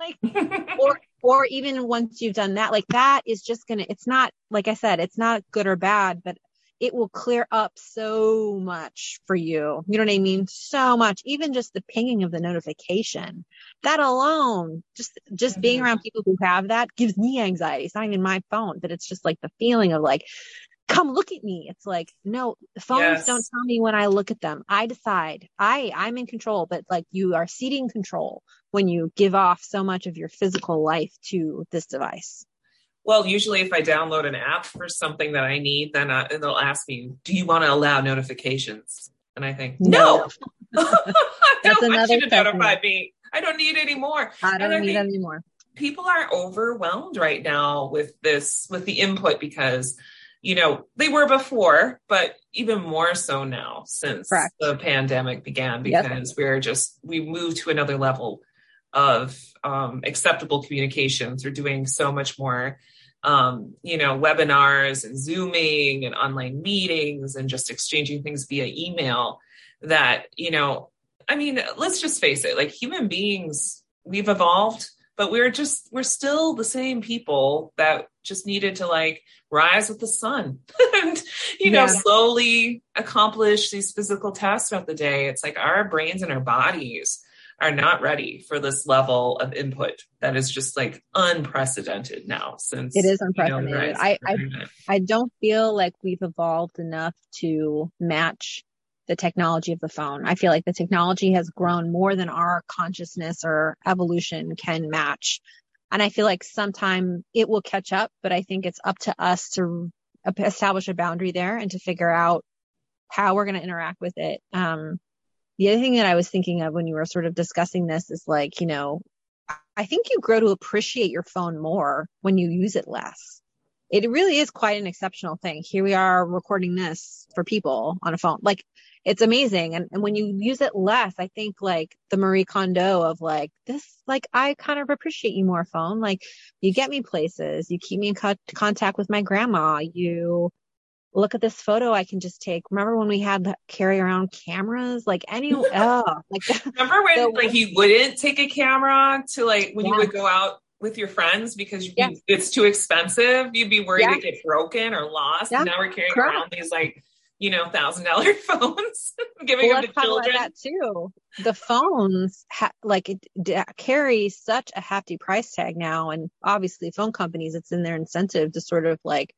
Like or or even once you've done that like that is just gonna it's not like i said it's not good or bad but it will clear up so much for you. You know what I mean? So much. Even just the pinging of the notification. That alone, just just mm-hmm. being around people who have that gives me anxiety. It's not even my phone, but it's just like the feeling of like, come look at me. It's like, no, phones yes. don't tell me when I look at them. I decide. I I'm in control, but like you are ceding control when you give off so much of your physical life to this device. Well, usually if I download an app for something that I need, then uh, they'll ask me, "Do you want to allow notifications?" And I think, no, no. I don't want you to notify me. I don't need any more. I don't need any more. People are overwhelmed right now with this, with the input because, you know, they were before, but even more so now since Correct. the pandemic began because yep. we're just we moved to another level of um, acceptable communications. We're doing so much more um, you know, webinars and Zooming and online meetings and just exchanging things via email that, you know, I mean, let's just face it, like human beings, we've evolved, but we're just, we're still the same people that just needed to like rise with the sun and, you yeah. know, slowly accomplish these physical tasks throughout the day. It's like our brains and our bodies are not ready for this level of input that is just like unprecedented now since it is unprecedented. You know, I, I, I don't feel like we've evolved enough to match the technology of the phone. I feel like the technology has grown more than our consciousness or evolution can match. And I feel like sometime it will catch up, but I think it's up to us to establish a boundary there and to figure out how we're going to interact with it. Um, the other thing that I was thinking of when you were sort of discussing this is like, you know, I think you grow to appreciate your phone more when you use it less. It really is quite an exceptional thing. Here we are recording this for people on a phone. Like it's amazing. And, and when you use it less, I think like the Marie Kondo of like this, like I kind of appreciate you more phone. Like you get me places, you keep me in co- contact with my grandma, you look at this photo I can just take. Remember when we had carry around cameras? Like any oh, like remember when the, like you wouldn't take a camera to like when yeah. you would go out with your friends because yeah. it's too expensive. You'd be worried yeah. to get broken or lost. Yeah. now we're carrying Correct. around these like you know thousand dollar phones, giving well, them to children. That too. The phones ha- like it d- carry such a hefty price tag now, and obviously phone companies, it's in their incentive to sort of like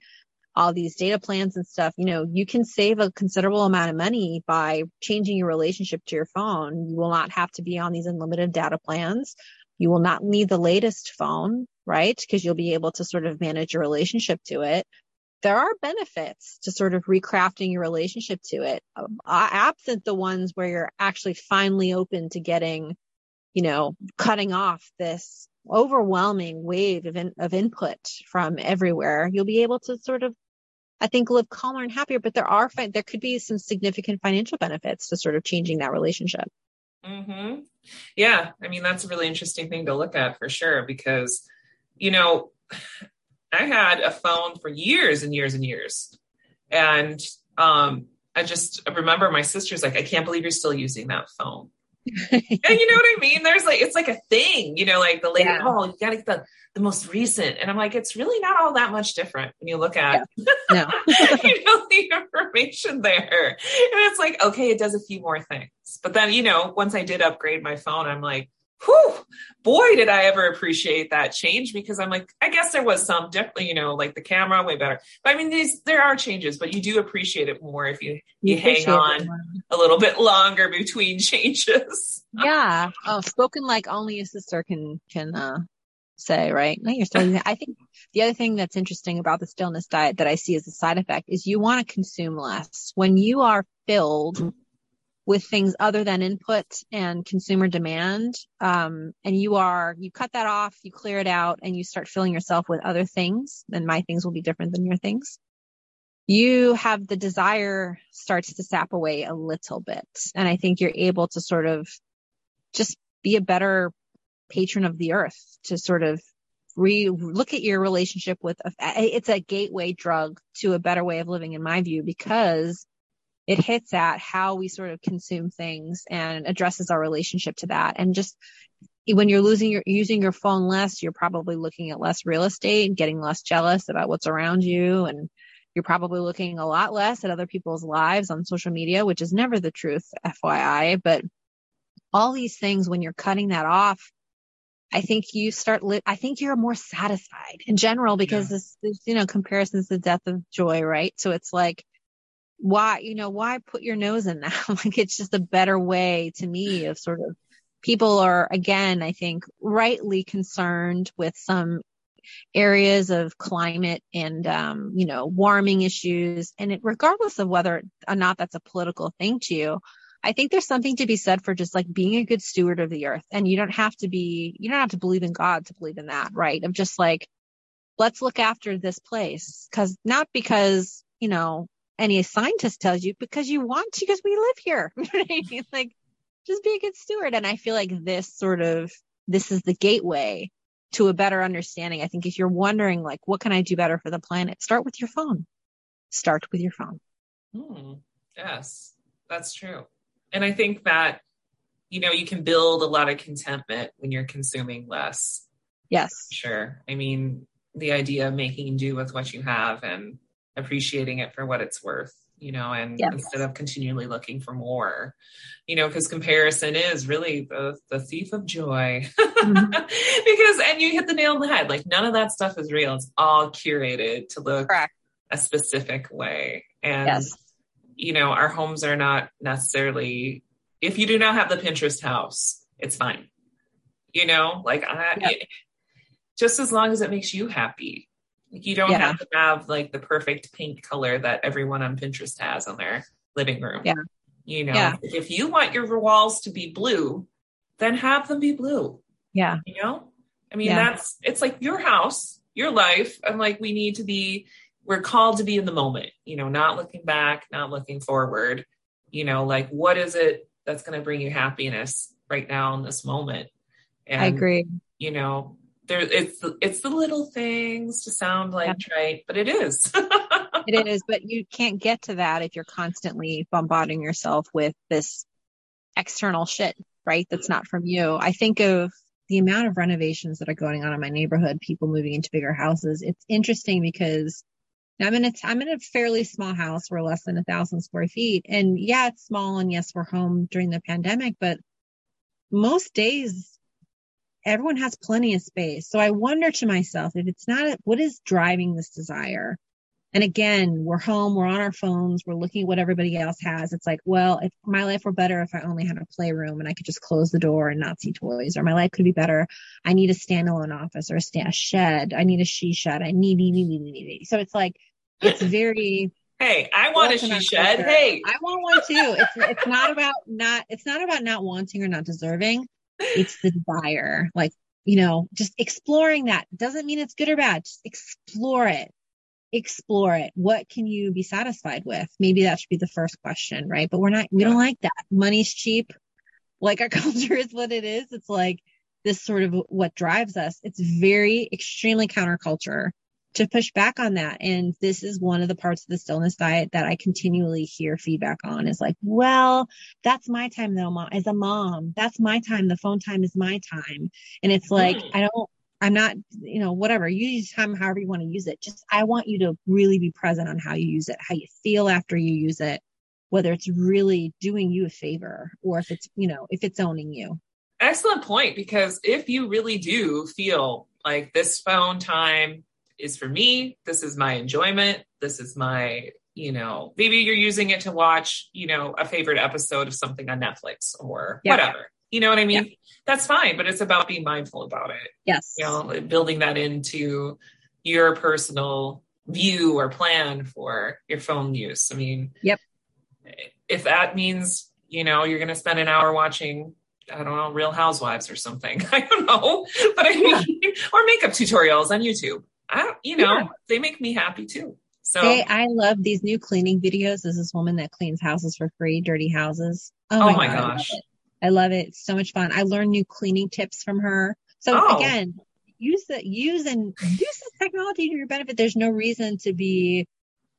all these data plans and stuff, you know, you can save a considerable amount of money by changing your relationship to your phone. You will not have to be on these unlimited data plans. You will not need the latest phone, right? Because you'll be able to sort of manage your relationship to it. there are benefits to sort of recrafting your relationship to it, uh, absent the ones where you're actually finally open to getting, you know, cutting off this overwhelming wave of, in, of input from everywhere. You'll be able to sort of, I think, live calmer and happier. But there are there could be some significant financial benefits to sort of changing that relationship. Mm-hmm. Yeah, I mean that's a really interesting thing to look at for sure because, you know I had a phone for years and years and years. And um, I just remember my sister's like, I can't believe you're still using that phone. and you know what I mean? There's like, it's like a thing, you know, like the lady, yeah. oh, you got to get the, the most recent. And I'm like, it's really not all that much different when you look at, yeah. no. you know, the information there. And it's like, okay, it does a few more things. But then, you know, once I did upgrade my phone, I'm like, whew, boy, did I ever appreciate that change because I'm like, I guess there was some definitely, you know, like the camera way better. But I mean, these there are changes, but you do appreciate it more if you you, you hang on a little bit longer between changes. yeah. Oh, spoken like only a sister can can uh say, right? No, you're still I think the other thing that's interesting about the stillness diet that I see as a side effect is you want to consume less. When you are filled with things other than input and consumer demand. Um, and you are, you cut that off, you clear it out and you start filling yourself with other things. And my things will be different than your things. You have the desire starts to sap away a little bit. And I think you're able to sort of just be a better patron of the earth to sort of re look at your relationship with a, it's a gateway drug to a better way of living in my view because it hits at how we sort of consume things and addresses our relationship to that. And just when you're losing your using your phone less, you're probably looking at less real estate and getting less jealous about what's around you and you're probably looking a lot less at other people's lives on social media, which is never the truth, FYI. But all these things, when you're cutting that off, I think you start, li- I think you're more satisfied in general because yeah. this, this, you know, comparison's the death of joy, right? So it's like, why, you know, why put your nose in that? like it's just a better way to me of sort of people are again, I think rightly concerned with some areas of climate and, um, you know, warming issues. And it, regardless of whether or not that's a political thing to you, I think there's something to be said for just like being a good steward of the earth. And you don't have to be, you don't have to believe in God to believe in that, right? Of just like, let's look after this place. Cause not because, you know, any scientist tells you because you want to because we live here. like just be a good steward. And I feel like this sort of this is the gateway to a better understanding. I think if you're wondering like what can I do better for the planet, start with your phone. Start with your phone. Hmm. Yes, that's true. And I think that you know you can build a lot of contentment when you're consuming less. Yes. Sure. I mean, the idea of making do with what you have and appreciating it for what it's worth you know and yes. instead of continually looking for more you know because comparison is really the, the thief of joy mm-hmm. because and you hit the nail on the head like none of that stuff is real it's all curated to look Correct. a specific way and yes. you know our homes are not necessarily if you do not have the pinterest house it's fine you know like i yep. it, just as long as it makes you happy you don't yeah. have to have like the perfect pink color that everyone on Pinterest has on their living room. Yeah. You know, yeah. if you want your walls to be blue, then have them be blue. Yeah. You know? I mean, yeah. that's it's like your house, your life. And like we need to be we're called to be in the moment, you know, not looking back, not looking forward. You know, like what is it that's going to bring you happiness right now in this moment? And, I agree. You know, there it's it's the little things to sound like yeah. trite, but it is. it is, but you can't get to that if you're constantly bombarding yourself with this external shit, right? That's not from you. I think of the amount of renovations that are going on in my neighborhood, people moving into bigger houses. It's interesting because I'm in a, I'm in a fairly small house. We're less than a thousand square feet. And yeah, it's small. And yes, we're home during the pandemic, but most days everyone has plenty of space. So I wonder to myself if it's not, what is driving this desire? And again, we're home, we're on our phones, we're looking at what everybody else has. It's like, well, if my life were better if I only had a playroom and I could just close the door and not see toys, or my life could be better. I need a standalone office or a, sta- a shed. I need a she shed. I need, need, need, need, need. So it's like, It's very Hey, I want a she shed. Hey, I want one too. It's it's not about not it's not about not wanting or not deserving. It's the desire. Like, you know, just exploring that doesn't mean it's good or bad. Just explore it. Explore it. What can you be satisfied with? Maybe that should be the first question, right? But we're not we don't like that. Money's cheap. Like our culture is what it is. It's like this sort of what drives us. It's very extremely counterculture to push back on that. And this is one of the parts of the stillness diet that I continually hear feedback on is like, well, that's my time though, mom, as a mom, that's my time. The phone time is my time. And it's like, Mm. I don't, I'm not, you know, whatever, you use time however you want to use it. Just, I want you to really be present on how you use it, how you feel after you use it, whether it's really doing you a favor or if it's, you know, if it's owning you. excellent point. Because if you really do feel like this phone time is for me, this is my enjoyment, this is my, you know, maybe you're using it to watch, you know, a favorite episode of something on Netflix or Yeah. whatever. You know what I mean? That's fine, but it's about being mindful about it. Yes. You know, building that into your personal view or plan for your phone use. I mean, Yep. If that means, you know, you're going to spend an hour watching I don't know, Real Housewives or something. I don't know, but I mean, or makeup tutorials on YouTube. I, you know, Yeah. they make me happy too. So, I love these new cleaning videos. There's this woman that cleans houses for free, dirty houses. oh, oh my God, I love gosh. I love it. It's so much fun. I learn new cleaning tips from her. So Oh. again, use the use and use this technology to your benefit. There's no reason to be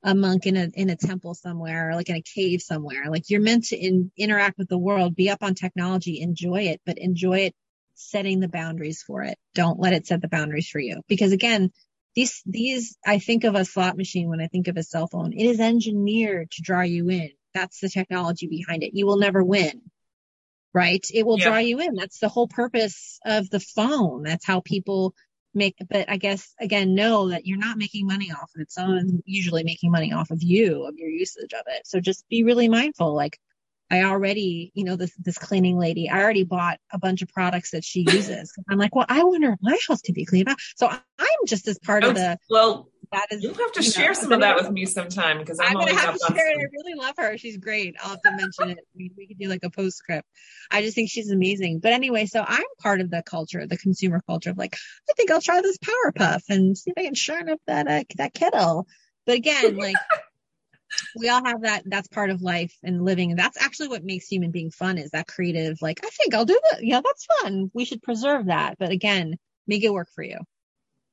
a monk in a in a temple somewhere or like in a cave somewhere. Like you're meant to in, interact with the world, be up on technology, enjoy it, but enjoy it setting the boundaries for it. Don't let it set the boundaries for you. Because again, these these I think of a slot machine when I think of a cell phone. It is engineered to draw you in. That's the technology behind it. You will never win. Right? It will Yeah. draw you in. That's the whole purpose of the phone. That's how people make but I guess again know that you're not making money off of it. Someone's usually making money off of you, of your usage of it. So just be really mindful. Like I already, you know, this this cleaning lady, I already bought a bunch of products that she uses. I'm like, well, I wonder if my house could be cleaned up. So I'm just as part of the well, that is you'll have to you know, share some of that with me sometime because I'm, I'm gonna have to share it. I really love her. She's great. I'll have to mention it. We, we could do like a postscript. I just think she's amazing. But anyway, so I'm part of the culture, the consumer culture of like, I think I'll try this Power Puff and see if I can shine up that uh, that kettle. But again, like we all have that. That's part of life and living. And that's actually what makes human being fun is that creative. Like I think I'll do that. Yeah, that's fun. We should preserve that. But again, make it work for you.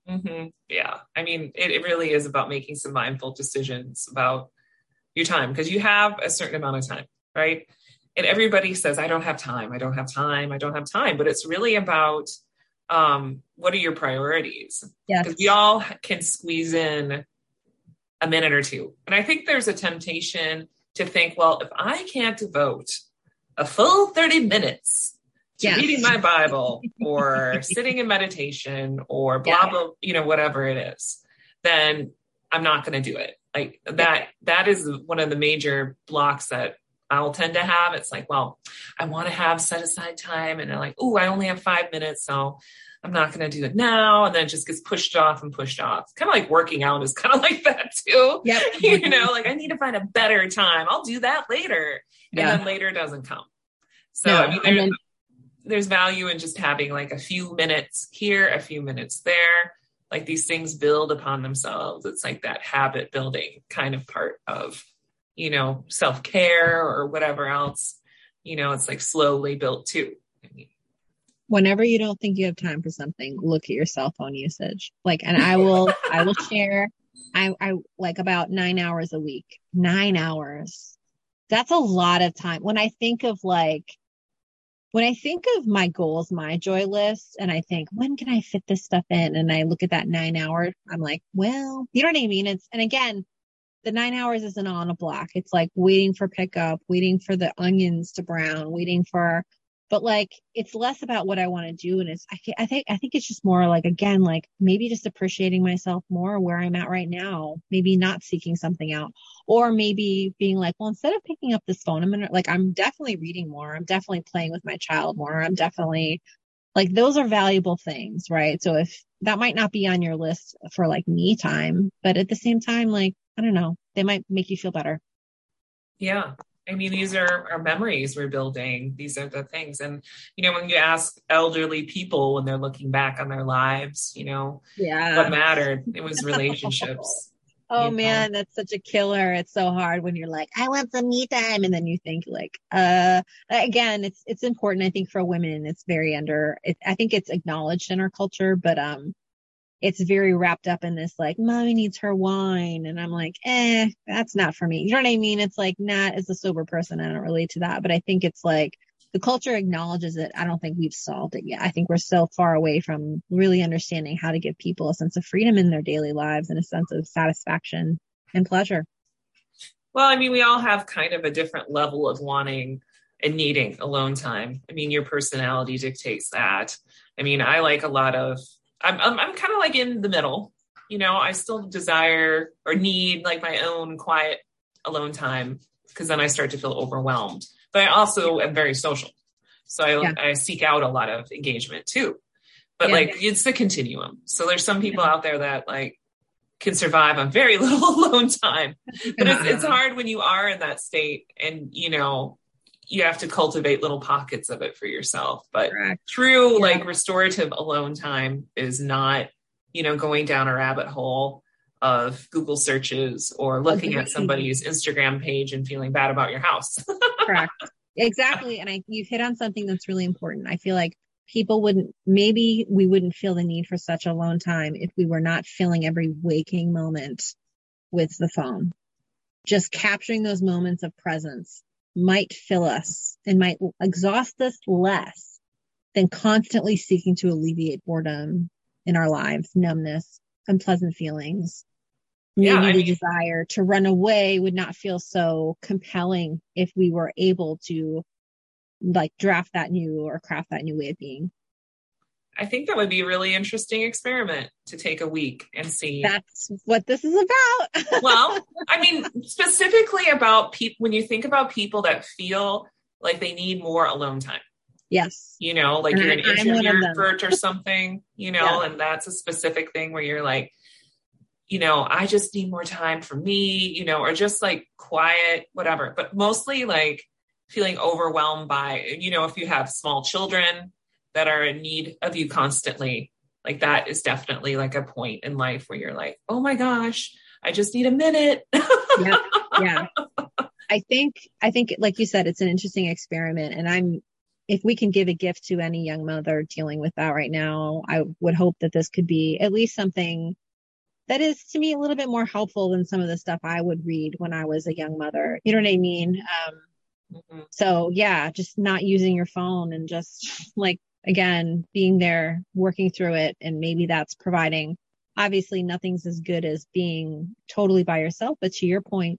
Mhm. Yeah. I mean, it, it really is about making some mindful decisions about your time because you have a certain amount of time, right? And everybody says, I don't have time. I don't have time. I don't have time. But it's really about um, what are your priorities? Yes. Because we all can squeeze in a minute or two. And I think there's a temptation to think, well, if I can't devote a full 30 minutes reading my Bible or sitting in meditation or blah Yeah. blah, you know, whatever it is, then I'm not going to do it. Like that, that is one of the major blocks that I'll tend to have. It's like, well, I want to have set aside time, and they're like, oh, I only have five minutes, so I'm not going to do it now. And then it just gets pushed off and pushed off. Kind of like working out is kind of like that too. Yep. you know, like I need to find a better time. I'll do that later, and Yeah. then later doesn't come. So No, I mean, and then- there's value in just having like a few minutes here, a few minutes there. Like these things build upon themselves. It's like that habit building kind of part of, you know, self care or whatever else. You know, it's like slowly built too. Whenever you don't think you have time for something, look at your cell phone usage. Like, and I will, I will share, I, I like about nine hours a week, nine hours. That's a lot of time. When I think of like, when I think of my goals, my joy list, and I think, when can I fit this stuff in? And I look at that nine hour, I'm like, well, you know what I mean? It's, and again, the nine hours isn't on a block. It's like waiting for pickup, waiting for the onions to brown, waiting for, but like it's less about what I want to do. And it's, I, I think, I think it's just more like, again, like maybe just appreciating myself more where I'm at right now, maybe not seeking something out, or maybe being like, well, instead of picking up this phone, I'm gonna, like, I'm definitely reading more. I'm definitely playing with my child more. I'm definitely like, those are valuable things, right? So if that might not be on your list for like me time, but at the same time, like, I don't know, they might make you feel better. Yeah. I mean, these are our memories we're building. These are the things. And, you know, when you ask elderly people when they're looking back on their lives, you know, yeah. what mattered, it was relationships. oh you man, know? that's such a killer. It's so hard when you're like, I want some me time. And then you think like, uh, again, it's, it's important. I think for women, it's very under, it, I think it's acknowledged in our culture, but, um, it's very wrapped up in this like mommy needs her wine. And i'm like eh that's not for me. You know what i mean? It's like not as a sober person i don't relate to that. But i think it's like the culture acknowledges it. I don't think we've solved it yet. I think we're still far away from really understanding how to give people a sense of freedom in their daily lives and a sense of satisfaction and pleasure. Well i mean we all have kind of a different level of wanting and needing alone time. I mean your personality dictates that. I mean i like a lot of I'm I'm, I'm kind of like in the middle. You know, I still desire or need like my own quiet alone time because then I start to feel overwhelmed. But I also am very social. So I, yeah. I seek out a lot of engagement too. But yeah. like it's the continuum. So there's some people out there that like can survive on very little alone time. But it's, it's hard when you are in that state and you know you have to cultivate little pockets of it for yourself. But Correct. true, yeah. like restorative alone time is not, you know, going down a rabbit hole of Google searches or looking at somebody's Instagram page and feeling bad about your house. Correct. Exactly. And I, you've hit on something that's really important. I feel like people wouldn't, maybe we wouldn't feel the need for such alone time if we were not filling every waking moment with the phone. Just capturing those moments of presence might fill us and might exhaust us less than constantly seeking to alleviate boredom in our lives, numbness, unpleasant feelings. Maybe yeah, the mean, desire to run away would not feel so compelling if we were able to like draft that new or craft that new way of being. I think that would be a really interesting experiment to take a week and see. That's what this is about. well, I mean, specifically about people, when you think about people that feel like they need more alone time. Yes. You know, like and you're an introvert or something, you know, yeah. and that's a specific thing where you're like, you know, I just need more time for me, you know, or just like quiet, whatever. But mostly like feeling overwhelmed by, you know, if you have small children, that are in need of you constantly. Like that is definitely like a point in life where you're like oh my gosh i just need a minute. Yeah yeah. I think i think like you said it's an interesting experiment and i'm if we can give a gift to any young mother dealing with that right now i would hope that this could be at least something that is to me a little bit more helpful than some of the stuff i would read when i was a young mother. You know what i mean? Um, mm-hmm. so yeah just not using your phone and just like again, being there, working through it, and maybe that's providing. Obviously, nothing's as good as being totally by yourself, but to your point,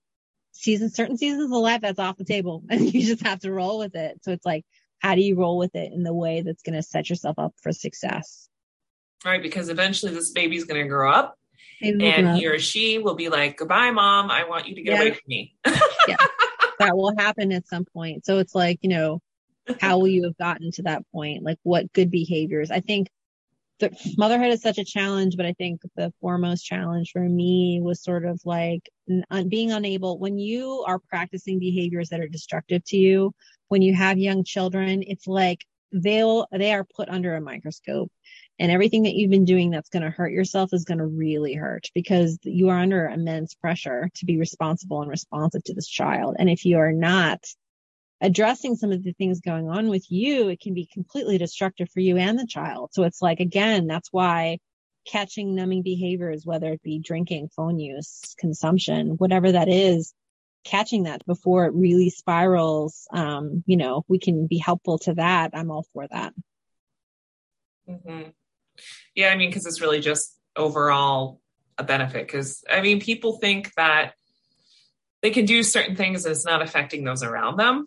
season certain seasons of life that's off the table, and you just have to roll with it. So it's like, how do you roll with it in the way that's going to set yourself up for success? Right, because eventually this baby's going to grow up, and he or she will be like, "Goodbye, mom. I want you to get yeah. away from me." yeah, that will happen at some point. So it's like you know, how will you have gotten to that point? Like what good behaviors? I think the motherhood is such a challenge, but I think the foremost challenge for me was sort of like uh, being unable when you are practicing behaviors that are destructive to you, when you have young children, it's like they'll, they are put under a microscope and everything that you've been doing that's going to hurt yourself is going to really hurt because you are under immense pressure to be responsible and responsive to this child. And if you are not, addressing some of the things going on with you, it can be completely destructive for you and the child. So it's like, again, that's why catching numbing behaviors, whether it be drinking, phone use, consumption, whatever that is, catching that before it really spirals, um, you know, we can be helpful to that. I'm all for that. Mm-hmm. Yeah. I mean, cause it's really just overall a benefit. Cause I mean, people think that they can do certain things and it's not affecting those around them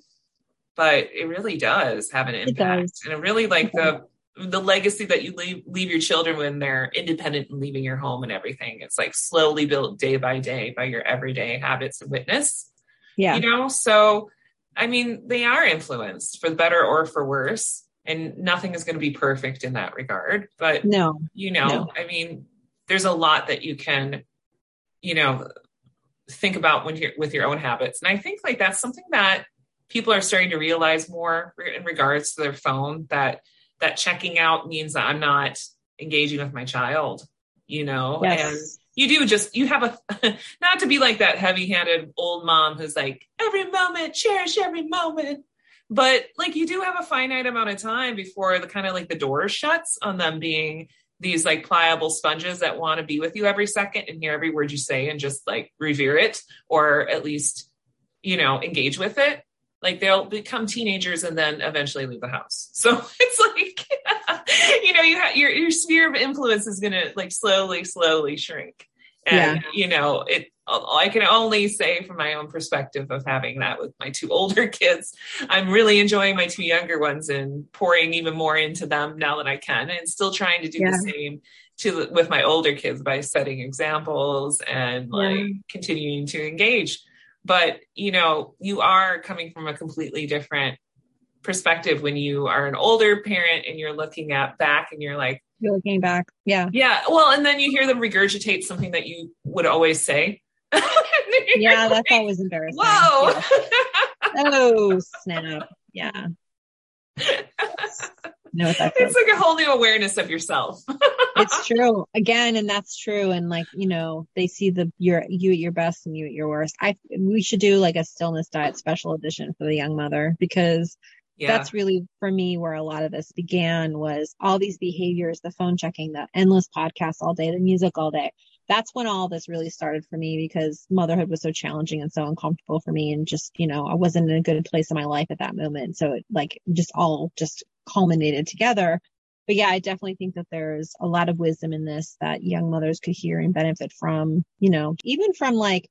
but it really does have an impact. And it really like the the legacy that you leave leave your children when they're independent and leaving your home and everything. It's like slowly built day by day by your everyday habits and witness. Yeah. You know, so I mean, they are influenced for the better or for worse. And nothing is going to be perfect in that regard. But no, you know, no. I mean, there's a lot that you can, you know, think about when you're with your own habits. And I think like that's something that people are starting to realize more in regards to their phone that that checking out means that I'm not engaging with my child, you know, yes. and you do just you have a not to be like that heavy-handed old mom who's like every moment cherish every moment. But like you do have a finite amount of time before the kind of like the door shuts on them being these like pliable sponges that want to be with you every second and hear every word you say and just like revere it or at least you know engage with it like they'll become teenagers and then eventually leave the house so it's like you know you have your, your sphere of influence is going to like slowly slowly shrink and yeah. you know it I can only say from my own perspective of having that with my two older kids, I'm really enjoying my two younger ones and pouring even more into them now that I can, and still trying to do yeah. the same to with my older kids by setting examples and like yeah. continuing to engage. But you know, you are coming from a completely different perspective when you are an older parent and you're looking at back and you're like you're looking back yeah yeah well and then you hear them regurgitate something that you would always say yeah, that's always embarrassing. Whoa. Yeah. oh, snap. Yeah. No, it's like a whole new awareness of yourself. it's true. Again, and that's true. And like, you know, they see the your you at your best and you at your worst. I we should do like a stillness diet special edition for the young mother because yeah. that's really for me where a lot of this began was all these behaviors, the phone checking, the endless podcasts all day, the music all day that's when all this really started for me because motherhood was so challenging and so uncomfortable for me and just you know i wasn't in a good place in my life at that moment so it like just all just culminated together but yeah i definitely think that there's a lot of wisdom in this that young mothers could hear and benefit from you know even from like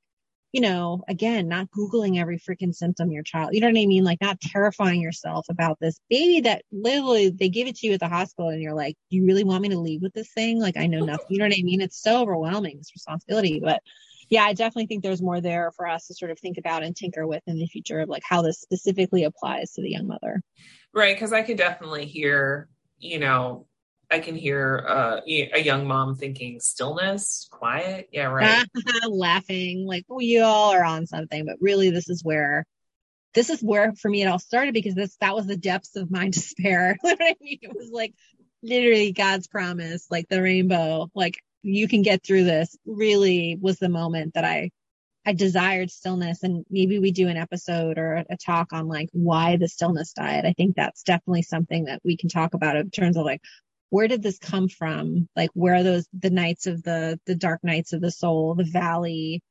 you know, again, not Googling every freaking symptom your child, you know what I mean? Like not terrifying yourself about this baby that literally they give it to you at the hospital and you're like, do you really want me to leave with this thing? Like I know nothing, you know what I mean? It's so overwhelming, this responsibility. But yeah, I definitely think there's more there for us to sort of think about and tinker with in the future of like how this specifically applies to the young mother. Right. Cause I could definitely hear, you know, I can hear uh, a young mom thinking stillness, quiet. Yeah, right. Laughing like, well, you all are on something, but really, this is where this is where for me it all started because this that was the depths of my despair. I mean? It was like literally God's promise, like the rainbow, like you can get through this. Really was the moment that I I desired stillness and maybe we do an episode or a talk on like why the stillness diet. I think that's definitely something that we can talk about in terms of like where did this come from? Like, where are those, the nights of the, the dark nights of the soul, the valley,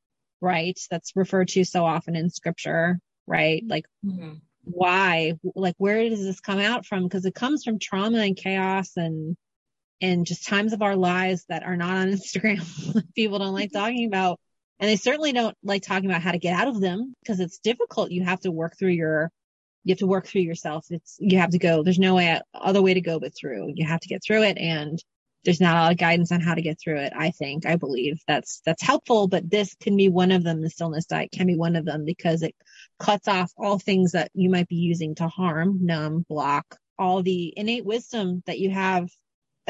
right? That's referred to so often in scripture, right? Like, mm-hmm. why, like, where does this come out from? Cause it comes from trauma and chaos and, and just times of our lives that are not on Instagram. People don't like mm-hmm. talking about, and they certainly don't like talking about how to get out of them because it's difficult. You have to work through your you have to work through yourself. It's, you have to go, there's no way, other way to go but through. You have to get through it. And there's not a lot of guidance on how to get through it. I think, I believe that's, that's helpful, but this can be one of them. The stillness diet can be one of them because it cuts off all things that you might be using to harm, numb, block all the innate wisdom that you have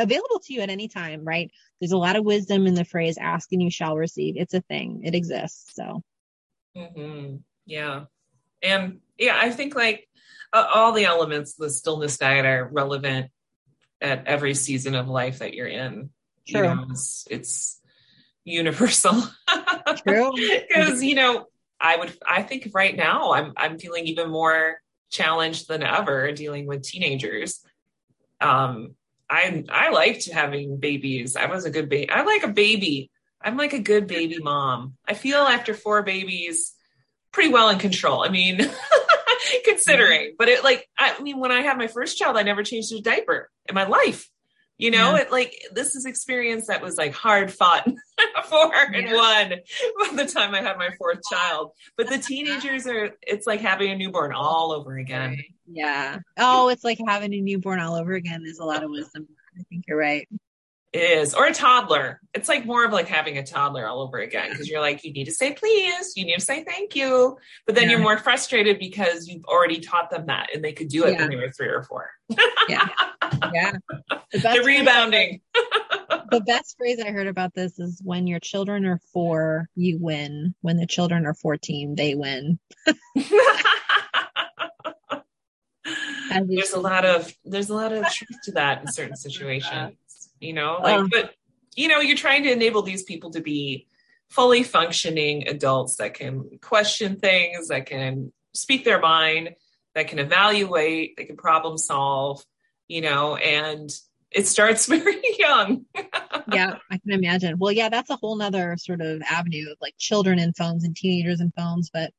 available to you at any time, right? There's a lot of wisdom in the phrase ask and you shall receive. It's a thing. It exists. So. Mm-hmm. Yeah. And yeah, I think like uh, all the elements of the stillness diet are relevant at every season of life that you're in. True. You know, it's, it's universal. True. Because you know, I would I think right now I'm I'm feeling even more challenged than ever dealing with teenagers. Um, I I liked having babies. I was a good baby. I like a baby. I'm like a good baby mom. I feel after four babies, pretty well in control. I mean, considering, but it like, I mean, when I had my first child, I never changed a diaper in my life. You know, yeah. it like this is experience that was like hard fought for yeah. and won by the time I had my fourth child. But the teenagers are it's like having a newborn all over again. Yeah. Oh, it's like having a newborn all over again. There's a lot of wisdom. I think you're right is or a toddler it's like more of like having a toddler all over again because you're like you need to say please you need to say thank you but then yeah. you're more frustrated because you've already taught them that and they could do it yeah. when they were three or four yeah yeah the rebounding the best phrase I heard about this is when your children are four, you win. When the children are 14, they win. there's a lot of there's a lot of truth to that in certain situations. You know, like um, but you know, you're trying to enable these people to be fully functioning adults that can question things, that can speak their mind, that can evaluate, that can problem solve, you know, and it starts very young. yeah, I can imagine. Well, yeah, that's a whole nother sort of avenue of like children and phones and teenagers and phones, but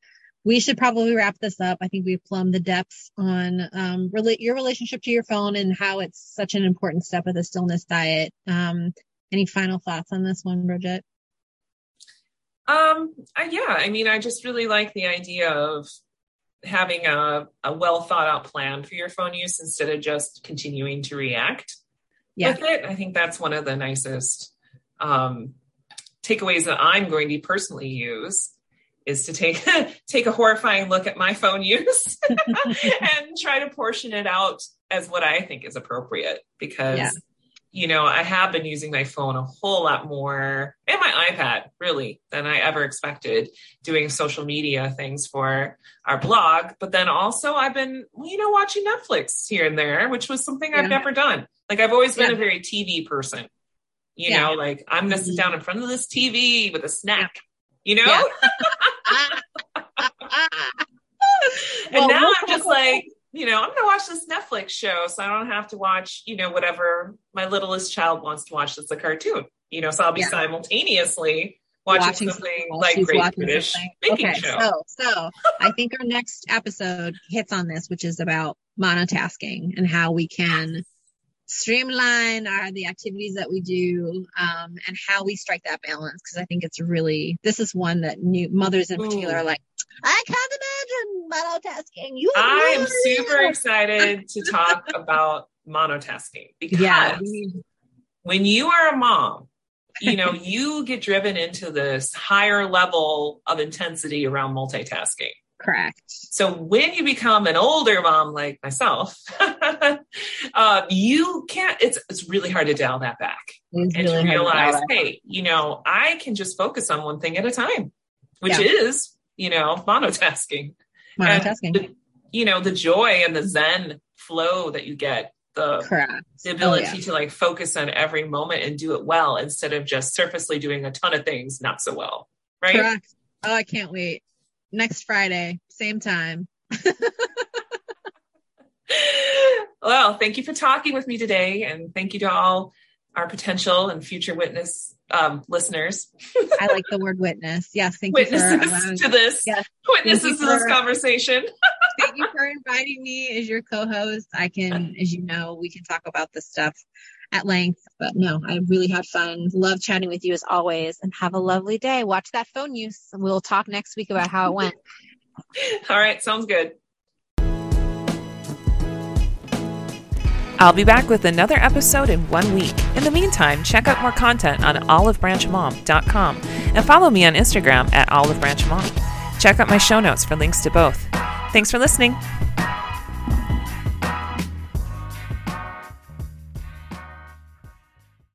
we should probably wrap this up. I think we've plumbed the depths on um, relate your relationship to your phone and how it's such an important step of the stillness diet. Um, any final thoughts on this one, Bridget? Um, I, yeah, I mean, I just really like the idea of having a, a well thought out plan for your phone use instead of just continuing to react yeah. with it. I think that's one of the nicest um, takeaways that I'm going to personally use is to take take a horrifying look at my phone use and try to portion it out as what I think is appropriate because yeah you know, I have been using my phone a whole lot more and my iPad really than I ever expected doing social media things for our blog. But then also I've been, you know, watching Netflix here and there, which was something yeah. I've never done. Like I've always been yeah. a very TV person, you know, like I'm going to sit mm-hmm. down in front of this TV with a snack, you know? and well, now I'm just like, you know, I'm going to watch this Netflix show so I don't have to watch, you know, whatever my littlest child wants to watch that's a cartoon, you know, so I'll be yeah. simultaneously watching, watching something like Great British Baking okay, Show. So, so I think our next episode hits on this, which is about monotasking and how we can streamline our the activities that we do um, and how we strike that balance because i think it's really this is one that new mothers in particular Ooh. are like i can't imagine monotasking you i'm super excited to talk about monotasking because yeah. when you are a mom you know you get driven into this higher level of intensity around multitasking Correct. So when you become an older mom like myself, uh, you can't. It's it's really hard to dial that back it's and really to realize, to hey, you know, I can just focus on one thing at a time, which yeah. is you know monotasking. Monotasking. The, you know the joy and the zen flow that you get the, Correct. the oh, ability oh, yeah. to like focus on every moment and do it well instead of just surfacely doing a ton of things not so well right Correct. oh i can't wait next Friday, same time. well, thank you for talking with me today. And thank you to all our potential and future witness um, listeners. I like the word witness. Yes. Thank witnesses you for to this. Yes. Witnesses to this conversation. thank you for inviting me as your co-host. I can, as you know, we can talk about this stuff at length. But no, I really had fun. Love chatting with you as always and have a lovely day. Watch that phone use. We'll talk next week about how it went. All right. Sounds good. I'll be back with another episode in one week. In the meantime, check out more content on olivebranchmom.com and follow me on Instagram at olivebranchmom. Check out my show notes for links to both. Thanks for listening.